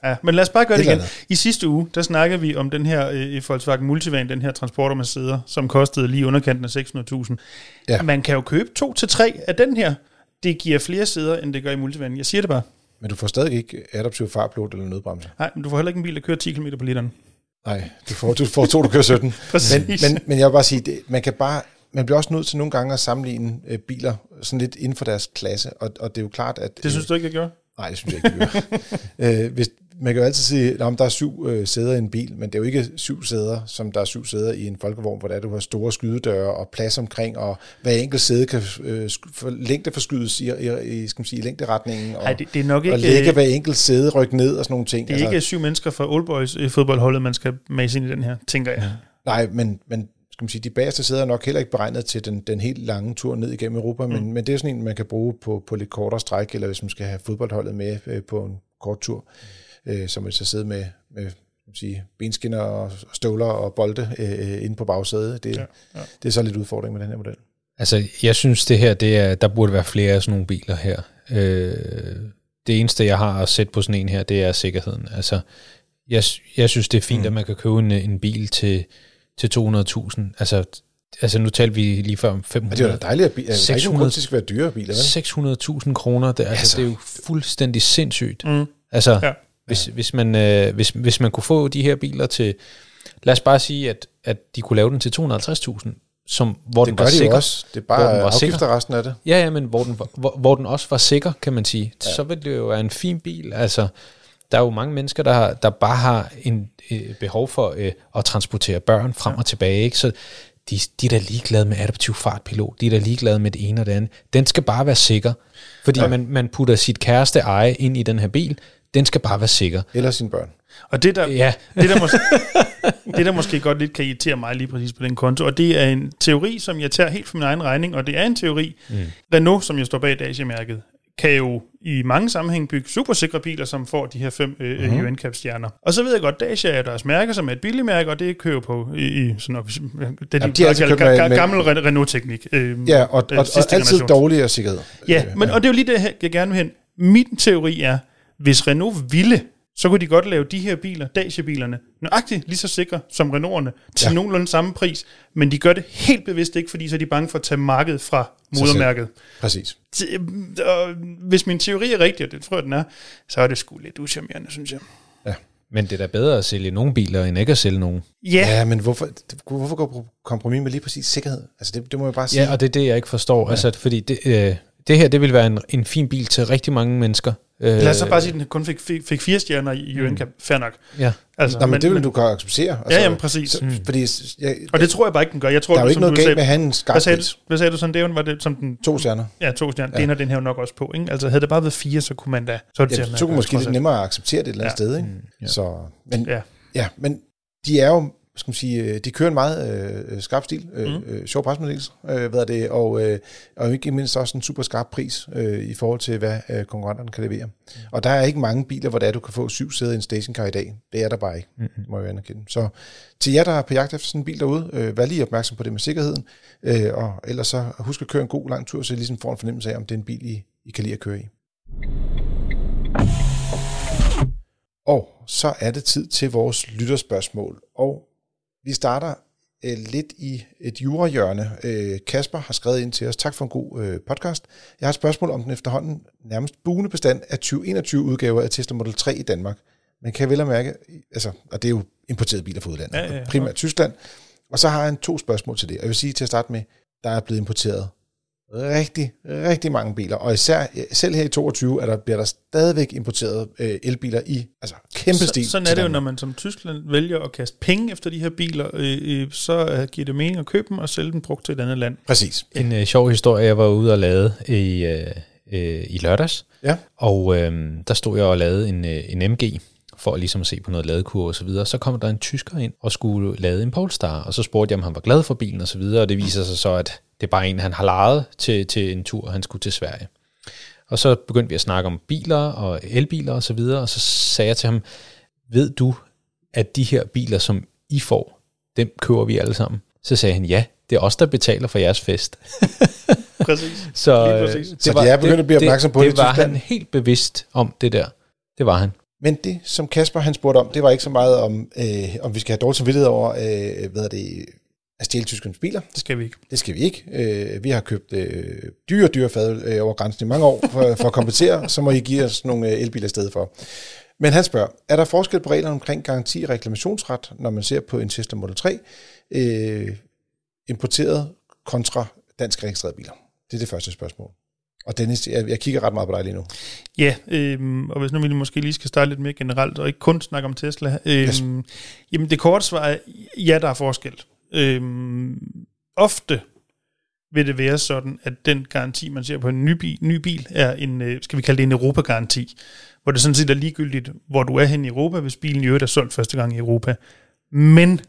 B: ja. ja. Men lad os bare gøre det igen. Andet. I sidste uge, der snakkede vi om den her øh, Volkswagen Multivan, den her transporter med sæder, som kostede lige underkanten af 600.000. Ja. Man kan jo købe to til tre af den her. Det giver flere sæder, end det gør i Multivan. Jeg siger det bare.
A: Men du får stadig ikke adaptiv fartpilot eller nødbremse.
B: Nej, men du får heller ikke en bil, der kører 10 km på literen.
A: Nej, du får, du får to, du kører 17. <laughs> men, men, men jeg vil bare sige, det, man kan bare, man bliver også nødt til nogle gange at sammenligne øh, biler sådan lidt inden for deres klasse, og, og det er jo klart, at...
B: Det synes øh, du ikke, jeg gør?
A: Nej, det synes jeg ikke, jeg gør. <laughs> øh, hvis, man kan jo altid sige, at der er syv øh, sæder i en bil, men det er jo ikke syv sæder, som der er syv sæder i en folkevogn, hvor der er, du har store skydedøre og plads omkring, og hver enkelt sæde kan øh, for, længde forskydes i, i, i, skal man sige, længderetningen, og,
B: Ej, det, det er nok ikke,
A: og lægge hver enkelt sæde, rykke ned og sådan nogle ting.
B: Det er altså, ikke syv mennesker fra Oldboys øh, fodboldholdet, man skal mase ind i den her, tænker jeg.
A: Nej, men, men skal man sige, de bagerste sæder er nok heller ikke beregnet til den, den helt lange tur ned igennem Europa, mm. men, men det er sådan en, man kan bruge på, på lidt kortere stræk, eller hvis man skal have fodboldholdet med øh, på en kort tur øh, som vil så sidde med, med sige, benskinner og støvler og bolde øh, inde på bagsædet. Det, ja, ja. det er så lidt udfordring med den her model.
C: Altså, jeg synes det her, det er, der burde være flere af sådan nogle biler her. Øh, det eneste, jeg har at sætte på sådan en her, det er sikkerheden. Altså, jeg, jeg synes, det er fint, mm. at man kan købe en, en bil til, til 200.000. Altså, altså, nu talte vi lige før om 500.
A: Ja, det er jo dejligt, at bil, 600, det skal være dyre biler.
C: 600.000 kroner, det, altså, altså, det er jo fuldstændig sindssygt. Mm. Altså, ja. Hvis, ja. hvis, man, øh, hvis, hvis man kunne få de her biler til, lad os bare sige, at, at de kunne lave den til 250.000, som, hvor
A: det
C: den var
A: de
C: sikker.
A: Også. Det er bare hvor den var sikker. resten af det.
C: Ja, ja, men hvor den, hvor, hvor den også var sikker, kan man sige. Ja. Så ville det jo være en fin bil. Altså, der er jo mange mennesker, der, har, der bare har en øh, behov for øh, at transportere børn frem ja. og tilbage. Ikke? Så de, de er da ligeglade med adaptiv fartpilot. De er da ligeglade med det ene og det andet. Den skal bare være sikker. Fordi ja. man, man putter sit kæreste eje ind i den her bil. Den skal bare være sikker.
A: Eller sine børn.
B: Og det der, ja. det, der måske, det, der måske godt lidt kan irritere mig lige præcis på den konto, og det er en teori, som jeg tager helt for min egen regning, og det er en teori. Mm. Renault, som jeg står bag Dacia-mærket, kan jo i mange sammenhæng bygge supersikre biler, som får de her fem øh, mm-hmm. UN Cap stjerner. Og så ved jeg godt, Dacia er deres mærke, som er et billigt mærke, og det kører på i, i sådan noget, det Jamen, de, de altså kalder, ga, gammel Renault-teknik.
A: Øh, ja, og, og, og, og altid dårligere sikkerhed.
B: Ja, men, og det er jo lige det, jeg gerne vil hen. Min teori er, hvis Renault ville, så kunne de godt lave de her biler, Dacia-bilerne, nøjagtigt lige så sikre som Renault'erne, til ja. nogenlunde samme pris, men de gør det helt bevidst ikke, fordi så er de bange for at tage markedet fra modermærket.
A: Præcis.
B: Og hvis min teori er rigtig, og det tror jeg, den er, så er det sgu lidt uschammerende, synes jeg.
C: Ja. Men det er da bedre at sælge nogle biler, end ikke at sælge nogen.
A: Ja, ja men hvorfor, hvorfor gå på kompromis med lige præcis sikkerhed? Altså det, det må jeg bare sige.
C: Ja, og det er det, jeg ikke forstår. Ja. Altså, fordi det, øh, det her, det vil være en, en fin bil til rigtig mange mennesker.
B: Lad os så bare sige, at den kun fik, fik, fik fire stjerner i UN Cup. Mm. Fair nok.
A: Ja. Altså, Nå, men, men det vil du kan acceptere.
B: Altså, ja, jamen præcis. Så,
A: mm. fordi,
B: jeg, og det tror jeg bare ikke, den gør. Jeg tror,
A: der er jo
B: ikke
A: noget galt med hans
B: hvad sagde, hvad sagde du sådan, det var det som den...
A: To stjerner.
B: Ja, to stjerner. Ja. Det ender den her nok også på. Ikke? Altså havde det bare været fire, så kunne man da...
A: Så, det ja, så kunne måske lidt nemmere at acceptere det et eller andet ja. sted. Ikke? Mm. Ja. Så, men, ja. ja, men de er jo skal man sige, øh, de kører en meget øh, skarp stil, øh, mm. øh, sjov presmeddelelse, øh, hvad er det, og, øh, og ikke mindst også en super skarp pris øh, i forhold til, hvad øh, konkurrenterne kan levere. Mm. Og der er ikke mange biler, hvor det er, du kan få syv sæder i en stationcar i dag. Det er der bare ikke, mm. må jeg anerkende. Så til jer, der er på jagt efter sådan en bil derude, øh, vær lige opmærksom på det med sikkerheden, øh, og ellers så husk at køre en god lang tur, så I ligesom får en fornemmelse af, om det er en bil, I, I kan lide at køre i. Og så er det tid til vores lytterspørgsmål. Og vi starter øh, lidt i et jurahjørne. Øh, Kasper har skrevet ind til os. Tak for en god øh, podcast. Jeg har et spørgsmål om den efterhånden nærmest buende bestand af 2021 udgaver af Tesla Model 3 i Danmark. Men kan vel at mærke, altså, og det er jo importerede biler fra udlandet, ja, ja, ja. primært Tyskland. Og så har jeg en to spørgsmål til det. Jeg vil sige til at starte med, der er blevet importeret rigtig, rigtig mange biler. Og især selv her i 22 er der, bliver der stadigvæk importeret øh, elbiler i altså, kæmpe stil.
B: Så, sådan er det jo, når man som Tyskland vælger at kaste penge efter de her biler, øh, øh, så øh, giver det mening at købe dem og sælge dem brugt til et andet land.
A: Præcis.
C: En øh, sjov historie, jeg var ude og lave i, øh, øh, i lørdags.
A: Ja.
C: Og øh, der stod jeg og lavede en, øh, en MG for ligesom at se på noget ladekur og så videre. Så kom der en tysker ind og skulle lade en Polestar, og så spurgte jeg, om han var glad for bilen og så videre, og det viser sig så, at det er bare en, han har lejet til, til en tur, han skulle til Sverige. Og så begyndte vi at snakke om biler og elbiler og så videre, og så sagde jeg til ham, ved du, at de her biler, som I får, dem køber vi alle sammen? Så sagde han, ja, det er os, der betaler for jeres fest. <laughs>
B: præcis.
C: så,
B: Lige præcis.
A: Så de er begyndt at blive opmærksom på
C: det.
A: Det,
C: det var han helt bevidst om, det der. Det var han.
A: Men det, som Kasper han spurgte om, det var ikke så meget om, øh, om vi skal have dårlig samvittighed over, øh, hvad er det, at stjæle tyskernes biler.
B: Det skal vi ikke.
A: Det skal vi ikke. Øh, vi har købt øh, dyre, dyre fad øh, over grænsen i mange år for, for at kompensere, så må I give os nogle øh, elbiler i stedet for. Men han spørger, er der forskel på reglerne omkring garanti og reklamationsret, når man ser på en Tesla Model 3, øh, importeret kontra dansk registrerede biler? Det er det første spørgsmål. Og Dennis, jeg, jeg kigger ret meget på dig lige nu.
B: Ja, øhm, og hvis nu vi måske lige skal starte lidt mere generelt, og ikke kun snakke om Tesla. Øhm, yes. Jamen det korte svar er, ja, der er forskel. Øhm, ofte vil det være sådan, at den garanti, man ser på en ny bil, ny bil er en, øh, skal vi kalde det en Europa-garanti, hvor det sådan set er ligegyldigt, hvor du er hen i Europa, hvis bilen i øvrigt er solgt første gang i Europa. Men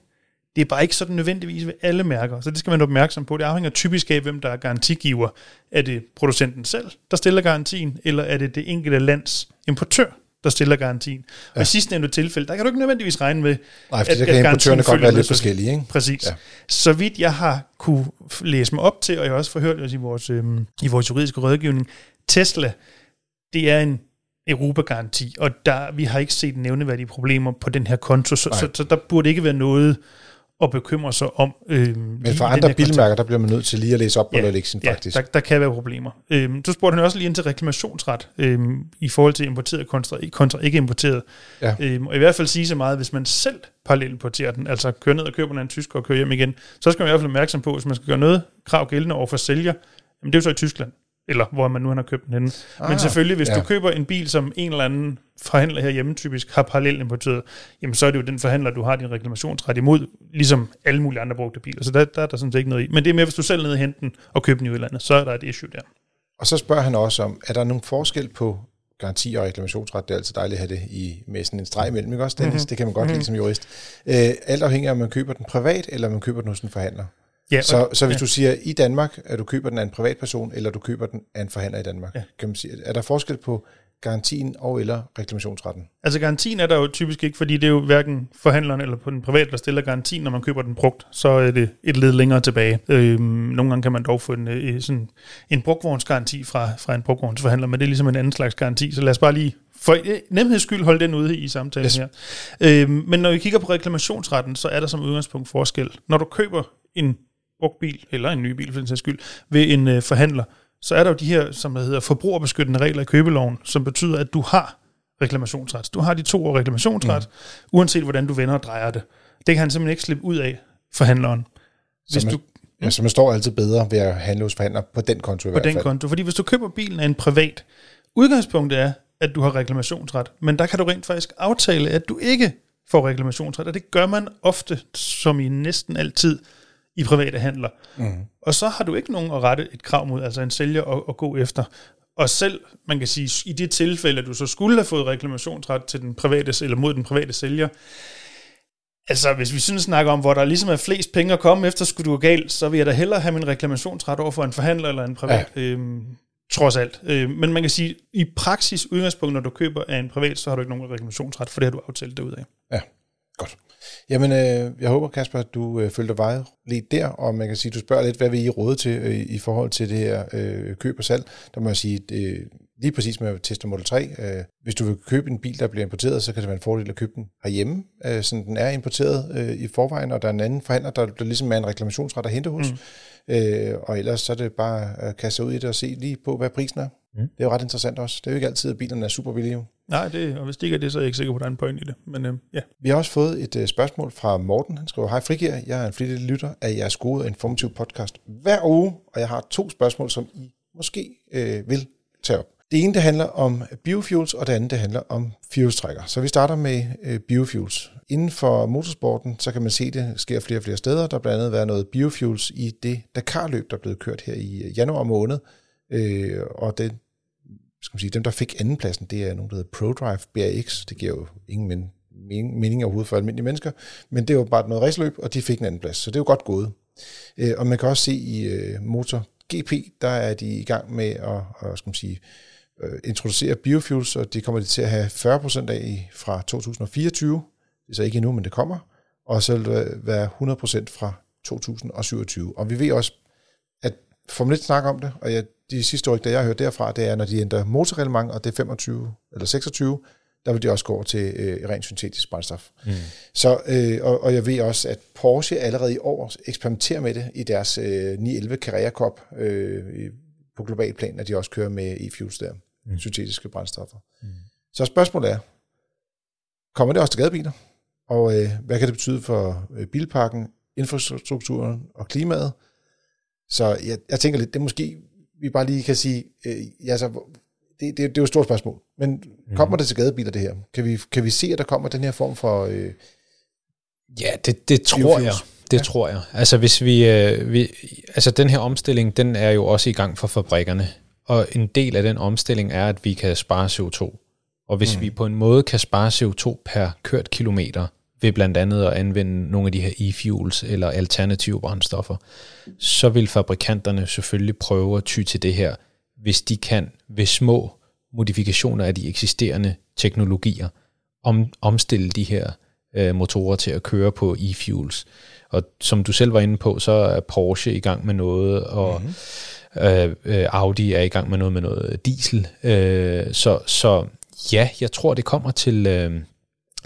B: det er bare ikke sådan nødvendigvis ved alle mærker, så det skal man være opmærksom på. Det afhænger typisk af, hvem der er garantigiver. Er det producenten selv, der stiller garantien, eller er det det enkelte lands importør, der stiller garantien. Og ja. i sidste ende tilfælde, der kan du ikke nødvendigvis regne med,
A: Nej, for at, der kan importørerne godt være lidt forskellige. Ikke?
B: Præcis. Ja. Så vidt jeg har kunne læse mig op til, og jeg har også forhørt os i vores, øhm, i vores juridiske rådgivning, Tesla, det er en Europa-garanti, og der, vi har ikke set nævneværdige problemer på den her konto, så, så, så der burde ikke være noget at bekymre sig om.
A: Øh, Men for andre bilmærker, der bliver man nødt til lige at læse op på ja, faktisk.
B: Ja, der, der kan være problemer. Øh, du spurgte han også lige ind til reklamationsret øh, i forhold til importeret kontra, kontra ikke importeret. Ja. Øh, og i hvert fald sige så meget, hvis man selv parallelt importerer den, altså kører ned og køber den af en tysker og kører hjem igen, så skal man i hvert fald være opmærksom på, hvis man skal gøre noget krav gældende over for sælger, jamen det er jo så i Tyskland eller hvor man nu har købt den henne. Ah, Men selvfølgelig, hvis ja. du køber en bil, som en eller anden forhandler herhjemme typisk har parallelt importeret, jamen så er det jo den forhandler, du har din reklamationsret imod, ligesom alle mulige andre brugte biler. Så der, der er der sådan set ikke noget i. Men det er mere, hvis du selv nede og hente den og køber den i udlandet, så er der et issue der.
A: Og så spørger han også om, er der nogen forskel på garanti og reklamationsret? Det er altid dejligt at have det i, med sådan en streg imellem, ikke også, Dennis? Mm-hmm. Det kan man godt mm-hmm. lide som jurist. Øh, alt afhængig af, om man køber den privat, eller om man køber den hos en forhandler. Ja, så, så hvis ja. du siger i Danmark, at du køber den af en privatperson, eller du køber den af en forhandler i Danmark, ja. kan man sige, er der forskel på garantien og eller reklamationsretten?
B: Altså garantien er der jo typisk ikke, fordi det er jo hverken forhandleren eller på den private, der stiller garantien, når man køber den brugt, så er det et led længere tilbage. Øhm, nogle gange kan man dog få en, øh, sådan en brugvognsgaranti fra, fra en brugvognsforhandler, men det er ligesom en anden slags garanti, så lad os bare lige for øh, nemheds skyld holde den ude i samtalen yes. her. Øhm, men når vi kigger på reklamationsretten, så er der som udgangspunkt forskel. Når du køber en brugt bil, eller en ny bil for den sags skyld, ved en øh, forhandler, så er der jo de her, som der hedder forbrugerbeskyttende regler i købeloven, som betyder, at du har reklamationsret. Du har de to år reklamationsret, mm. uanset hvordan du vender og drejer det. Det kan han simpelthen ikke slippe ud af, forhandleren.
A: Hvis så man, du, ja, så man står altid bedre ved at handle hos forhandler på den konto i
B: på
A: hvert
B: fald. den konto, fordi hvis du køber bilen af en privat, udgangspunktet er, at du har reklamationsret, men der kan du rent faktisk aftale, at du ikke får reklamationsret, og det gør man ofte, som i næsten altid, i private handler. Mm. Og så har du ikke nogen at rette et krav mod, altså en sælger at, at gå efter. Og selv, man kan sige, i det tilfælde, at du så skulle have fået reklamationsret til den private, eller mod den private sælger, Altså, hvis vi synes snakker om, hvor der ligesom er flest penge at komme efter, skulle du gå galt, så vil jeg da hellere have min reklamationsret over for en forhandler eller en privat. Ja. Øhm, trods alt. Øh, men man kan sige, i praksis udgangspunkt, når du køber af en privat, så har du ikke nogen reklamationsret, for det har du aftalt derudaf.
A: Ja, godt. Jamen, øh, jeg håber, Kasper, at du øh, følte dig vejledt der, og man kan sige, du spørger lidt, hvad vi I råde til øh, i forhold til det her øh, køb og salg. Der må jeg sige, øh, lige præcis med Tesla Model 3, øh, hvis du vil købe en bil, der bliver importeret, så kan det være en fordel at købe den herhjemme, øh, sådan den er importeret øh, i forvejen, og der er en anden forhandler, der, der ligesom er en reklamationsret at hente hos. Mm. Øh, og ellers så er det bare at kaste ud i det og se lige på, hvad prisen er. Mm. Det er jo ret interessant også. Det er jo ikke altid, at bilerne er super billige.
B: Nej, det, og hvis det ikke er det, så er jeg ikke sikker på, at der er en point i det. Men øh, ja.
A: Vi har også fået et uh, spørgsmål fra Morten. Han skriver, Hej Frigir, jeg er en flittig lytter af jeres gode og informative podcast hver uge, og jeg har to spørgsmål, som I måske øh, vil tage op. Det ene, det handler om biofuels, og det andet, det handler om fuelstrækker. Så vi starter med øh, biofuels. Inden for motorsporten, så kan man se, at det sker flere og flere steder. Der har blandt andet været noget biofuels i det Dakar-løb, der er blevet kørt her i øh, januar måned. Øh, og det, skal man sige, dem, der fik andenpladsen, det er nogen, der hedder ProDrive BRX. Det giver jo ingen men, mening, mening overhovedet for almindelige mennesker. Men det er jo bare noget raceløb, og de fik en andenplads. Så det er jo godt gået. Øh, og man kan også se i øh, Motor GP, der er de i gang med at, at skal man sige, øh, introducere biofuels, og det kommer de til at have 40% af fra 2024. Det er så ikke endnu, men det kommer. Og så vil det være 100% fra 2027. Og vi ved også, at Formel 1 snakker om det, og jeg, de sidste rygter, jeg har hørt derfra, det er, når de ændrer motorreglement, og det er 25 eller 26, der vil de også gå over til øh, rent syntetisk brændstof. Mm. Så, øh, og, og jeg ved også, at Porsche allerede i år eksperimenterer med det i deres øh, 911 Carrera Cup øh, på global plan, at de også kører med e-fuels der mm. syntetiske brændstoffer. Mm. Så spørgsmålet er, kommer det også til gadebiler? Og øh, hvad kan det betyde for øh, bilparken, infrastrukturen og klimaet? Så jeg, jeg tænker lidt, det måske, vi bare lige kan sige, øh, ja, så, det, det, det er jo et stort spørgsmål, men mm. kommer det til gadebiler det her? Kan vi, kan vi se, at der kommer den her form for... Øh,
C: ja, det, det tror jeg. Det ja. tror jeg. Altså hvis vi, øh, vi, altså den her omstilling, den er jo også i gang for fabrikkerne. Og en del af den omstilling er, at vi kan spare CO2. Og hvis mm. vi på en måde kan spare CO2 per kørt kilometer, ved blandt andet at anvende nogle af de her e-fuels eller alternative brændstoffer, så vil fabrikanterne selvfølgelig prøve at ty til det her, hvis de kan ved små modifikationer af de eksisterende teknologier om, omstille de her øh, motorer til at køre på e-fuels. Og som du selv var inde på, så er Porsche i gang med noget, og mm-hmm Øh, øh, Audi er i gang med noget med noget diesel. Øh, så, så ja, jeg tror, det kommer til, øh,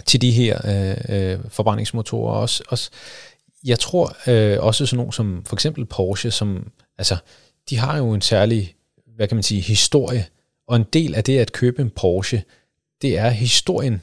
C: til de her øh, øh, forbrændingsmotorer også. også jeg tror øh, også sådan nogle som for eksempel Porsche, som altså, de har jo en særlig, hvad kan man sige, historie. Og en del af det at købe en Porsche, det er historien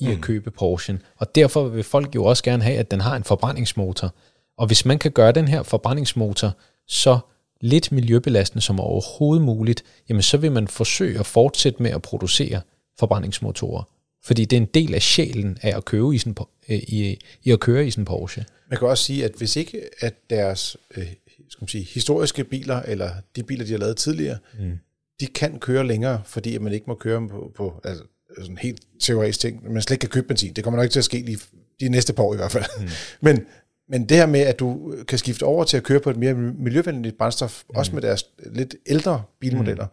C: i mm. at købe Porsche. Og derfor vil folk jo også gerne have, at den har en forbrændingsmotor. Og hvis man kan gøre den her forbrændingsmotor så lidt miljøbelastende som overhovedet muligt, jamen så vil man forsøge at fortsætte med at producere forbrændingsmotorer. Fordi det er en del af sjælen af at køre i, sådan, øh, i, i at køre i sådan en Porsche.
A: Man kan også sige, at hvis ikke at deres øh, skal man sige, historiske biler, eller de biler, de har lavet tidligere, mm. de kan køre længere, fordi man ikke må køre på, på altså, sådan helt teoretisk ting. Man slet ikke kan købe benzin. Det kommer nok ikke til at ske lige de næste par år i hvert fald. Mm. <laughs> Men men det her med, at du kan skifte over til at køre på et mere miljøvenligt brændstof, mm. også med deres lidt ældre bilmodeller, mm.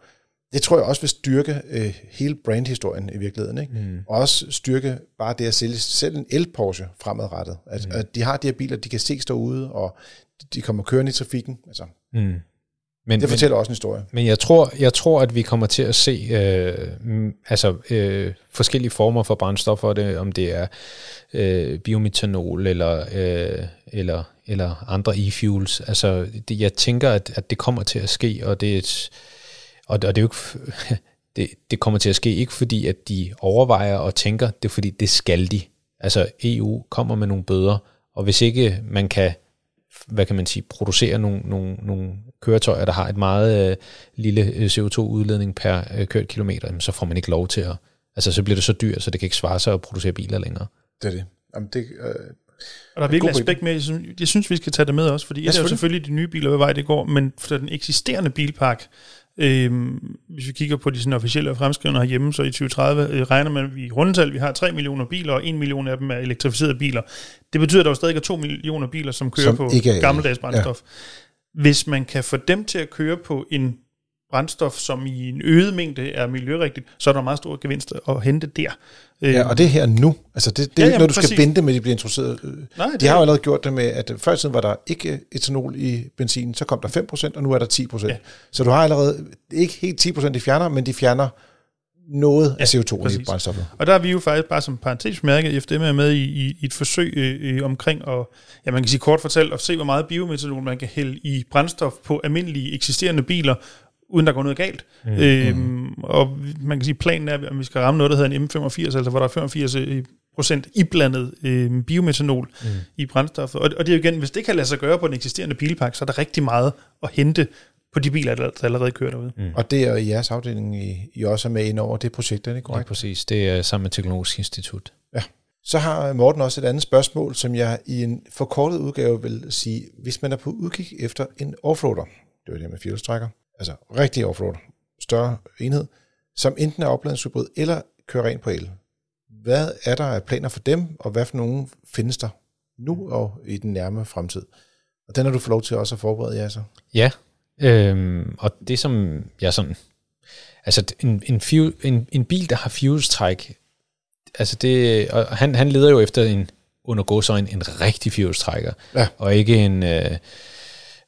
A: det tror jeg også vil styrke øh, hele brandhistorien i virkeligheden. Ikke? Mm. Og også styrke bare det at sælge selv en el-Porsche fremadrettet. At, mm. at de har de her biler, de kan se stå ude, og de kommer kørende i trafikken. Altså, mm. Men, det fortæller
C: men,
A: også en historie.
C: Men jeg tror, jeg tror, at vi kommer til at se øh, altså, øh, forskellige former for brændstoffer, det, om det er øh, biometanol eller, øh, eller, eller andre e-fuels. Altså, det, jeg tænker, at, at det kommer til at ske, og det er et, og, og det er jo ikke, <laughs> det, det kommer til at ske ikke fordi, at de overvejer og tænker, det er fordi, det skal de. Altså EU kommer med nogle bøder, og hvis ikke man kan hvad kan man sige, producere nogle, nogle, nogle køretøjer, der har et meget øh, lille øh, CO2-udledning per øh, kørt kilometer, jamen, så får man ikke lov til at... Altså, så bliver det så dyrt, så det kan ikke svare sig at producere biler længere.
A: Det er det. Jamen, det øh,
B: og der er virkelig aspekt med, jeg synes, jeg synes, vi skal tage det med også, fordi ja, det er jo selvfølgelig de nye biler, hvad vej det går, men for den eksisterende bilpark, Øhm, hvis vi kigger på de sådan, officielle fremskrivninger herhjemme, så i 2030 øh, regner man i rundetal, vi har 3 millioner biler, og 1 million af dem er elektrificerede biler. Det betyder, at der jo stadig er 2 millioner biler, som kører
A: Som
B: på
A: er el.
B: gammeldags brændstof. Ja. Hvis man kan få dem til at køre på en brændstof, som i en øget mængde er miljørigtigt, så er der meget store gevinster at hente der.
A: Ja, og det er her nu. Altså, det, det er
B: Ja,
A: ikke
B: jamen,
A: noget, du skal
B: præcis.
A: vente med, at de bliver introduceret.
B: Nej,
A: De har jo allerede gjort det med, at før i tiden var der ikke etanol i benzin, så kom der 5%, og nu er der 10%.
B: Ja.
A: Så du har allerede, ikke helt 10% de fjerner, men de fjerner noget
B: Ja,
A: af CO2 i
B: præcis.
A: brændstoffet.
B: Og der er vi jo faktisk bare som parentesmærke, FDM er med i, i, i et forsøg øh, øh, omkring at, ja man kan sige kort fortalt, at se hvor meget biometanol man kan hælde i brændstof på almindelige eksisterende biler, uden der går noget galt. Mm. Øhm, og man kan sige, planen er, at vi skal ramme noget, der hedder en M85, altså hvor der er 85 øh, procent iblandet øh, biometanol mm. i brændstoffet. Og, og det er jo igen, hvis det kan lade sig gøre på den eksisterende bilpark, så er der rigtig meget at hente på de biler, der, allerede kører derude. Mm.
A: Og det er i jeres afdeling, I, I også er med ind over det projekt, er det
C: Ja,
A: korrekt?
C: præcis. Det er sammen med Teknologisk Institut.
A: Så har Morten også et andet spørgsmål, som jeg i en forkortet udgave vil sige, hvis man er på udkig efter en offroader, det var det med firehjulstrækker, altså rigtig offroader, større enhed, som enten er opladningshybrid eller kører rent på el. Hvad er der af planer for dem, og hvad for nogle findes der nu og i den nærme fremtid? Og den har du fået lov til også at forberede jer så.
C: Ja, øhm, og det som jeg sådan... Altså en, en, fuel, en, en bil, der har fjulstræk, altså det, og han, han leder jo efter en, under godsøjne, en rigtig fjulstrækker,
A: Ja.
C: og ikke en, øh,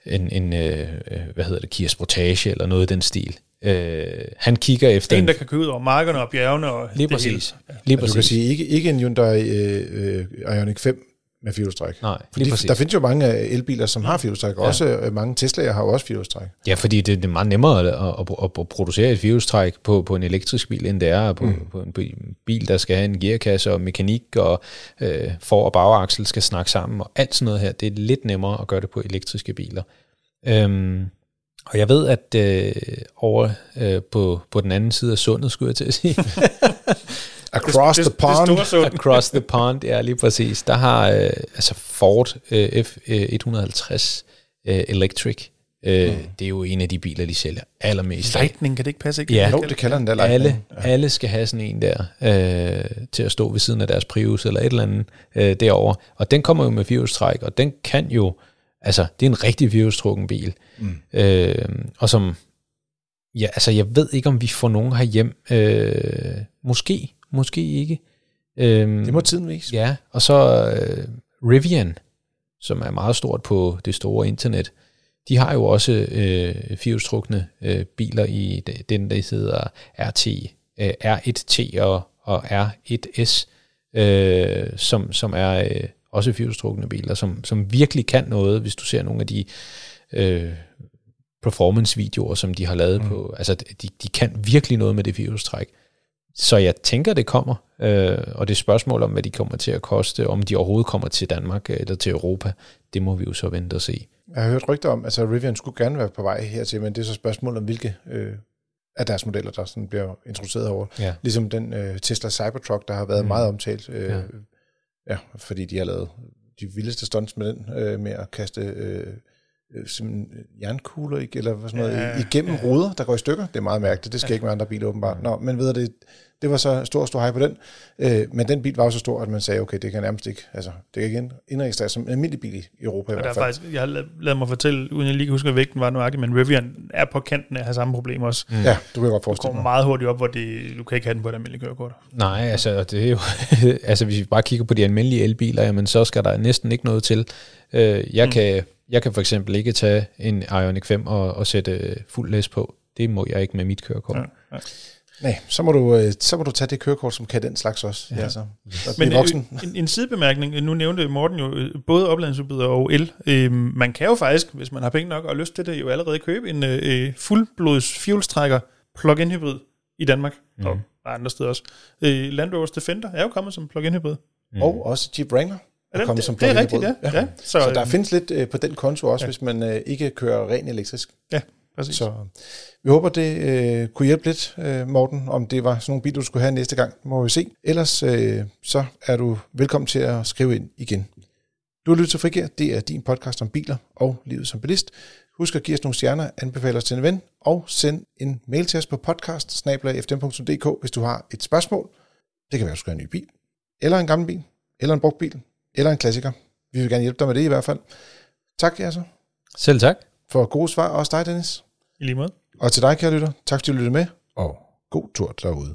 C: en, en øh, øh, hvad hedder det, Kia Sportage eller noget i den stil. Øh, han kigger efter
B: En, der kan køre ud over markerne og bjergene og
C: Lige
B: det
C: præcis.
B: hele.
C: Lige
A: Og du kan
C: præcis.
A: sige, ikke, ikke en Hyundai øh, øh, Ioniq 5 med firehjulstræk.
C: Nej,
A: Fordi der findes jo mange øh, elbiler, som har firehjulstræk. Ja. Også øh, mange Tesla'er har også firehjulstræk.
C: Ja, fordi det, det er meget nemmere at, at, at, at producere et firehjulstræk på, på en elektrisk bil, end det er på, mm. på en bil, der skal have en gearkasse og mekanik, og øh, for- og bagaksel skal snakke sammen, og alt sådan noget her. Det er lidt nemmere at gøre det på elektriske biler. Øhm, og jeg ved, at øh, over øh, på, på den anden side af sundet, skulle jeg til at sige, <laughs> <laughs>
A: Across
B: det,
A: the
B: det,
A: pond.
B: Det store sund.
C: Across the Pond, ja lige præcis. Der har øh, altså Ford øh, F150 øh, Electric. Øh, mm. Det er jo en af de biler, de sælger allermest af.
B: Lightning, kan det ikke passe? Ikke?
C: Ja.
A: Jo, det kalder den der
C: Alle,
A: Lightning.
C: alle skal have sådan en der øh, til at stå ved siden af deres Prius eller et eller andet øh, derovre. Og den kommer jo med firehjulstræk, og den kan jo, altså det er en rigtig firehjulstrukken bil. Mm. Øh, og som, ja, altså jeg ved ikke, om vi får nogen herhjem. Øh, måske, måske ikke. Øh,
A: Det må tiden vise.
C: Ja, og så øh, Rivian, som er meget stort på det store internet, de har jo også øh, firehjulstrukne øh, biler i de- den, der hedder RT, øh, R1T og, og R1S, øh, som, som er øh, også firehjulstrukne biler, som, som virkelig kan noget, hvis du ser nogle af de øh, performance-videoer, som de har lavet mm. på. Altså, de, de kan virkelig noget med det firehjulstræk. Så jeg tænker, det kommer, øh, og det er spørgsmål om, hvad de kommer til at koste, om de overhovedet kommer til Danmark øh, eller til Europa, det må vi jo så vente og se.
A: Jeg har hørt rygter om, altså Rivian skulle gerne være på vej hertil, men det er så spørgsmål om, hvilke øh, af deres modeller, der sådan bliver introduceret over.
C: Ja.
A: Ligesom den øh, Tesla Cybertruck, der har været mm. meget omtalt. Øh,
C: Ja.
A: ja. ja, fordi de har lavet de vildeste stunts med den, øh, med at kaste øh, øh, simpelthen jernkugler ikke, eller hvad sådan noget,
B: Ja,
A: igennem ja. ruder, der går i stykker. Det er meget mærkeligt. Det skal ja. ikke med andre biler åbenbart. Nå, men ved det, det var så stor, stor hej på den. Øh, men den bil var jo så stor, at man sagde, okay, det kan nærmest ikke, altså, det kan ikke indregistreres som en almindelig bil i Europa i
B: Og der er
A: hvert fald.
B: faktisk, jeg har la- lavet mig fortælle, uden jeg lige kan huske, hvad vægten var nøjagtigt, men Rivian er på kanten af at have samme problem også. Mm.
A: Ja, du kan godt
B: Du
A: forestille
B: kommer
A: dig.
B: meget hurtigt op, hvor det, du kan ikke have den på et almindeligt kørekort.
C: Nej, altså det er jo, <laughs> altså hvis vi bare kigger på de almindelige elbiler, jamen så skal der næsten ikke noget til. Øh, jeg, mm. kan, jeg kan for eksempel ikke tage en Ioniq 5 og, og sætte øh, fuld læs på. Det må jeg ikke med mit kørekort.
B: Ja,
C: Ja.
A: Nej, så må, du, øh, så må du tage det kørekort, som kan den slags også. Ja. Altså, så
B: Men
A: Men, voksen.
B: øh, en, en sidebemærkning, nu nævnte Morten jo øh, både opladningsudbyder og el. Øh, man kan jo faktisk, hvis man har penge nok og lyst til det, jo allerede købe en øh, fuldblods fuelstrækker plug-in hybrid i Danmark, mm. og andre steder også. Øh, Land Rover's Defender er jo kommet som plug-in hybrid.
A: Mm. Og også Jeep Wrangler
B: det-
A: kommet som
B: det er rigtigt,
A: hybrid.
B: ja. Ja,
A: Så,
B: så,
A: der
B: øh,
A: findes lidt øh, på den konto også, ja. hvis man øh, ikke kører ren elektrisk.
B: Ja, præcis.
A: Så vi håber, det øh, kunne hjælpe lidt, øh, Morten, om det var sådan nogle biler, du skulle have næste gang, må vi se. Ellers øh, så er du velkommen til at skrive ind igen. Du har lyttet til Frigær. Det er din podcast om biler og livet som bilist. Husk at give os nogle stjerner, anbefale os til en ven, og send en mail til os på podcast hvis du har et spørgsmål. Det kan være, at du skal have en ny bil, eller en gammel bil, eller en brugt bil, eller en klassiker. Vi vil gerne hjælpe dig med det i hvert fald. Tak, Jasser,
C: Selv tak.
A: for gode svar. Også dig, Dennis.
B: I lige måde.
A: Og til dig, kære lytter. Tak, fordi du lyttede med, og god tur derude.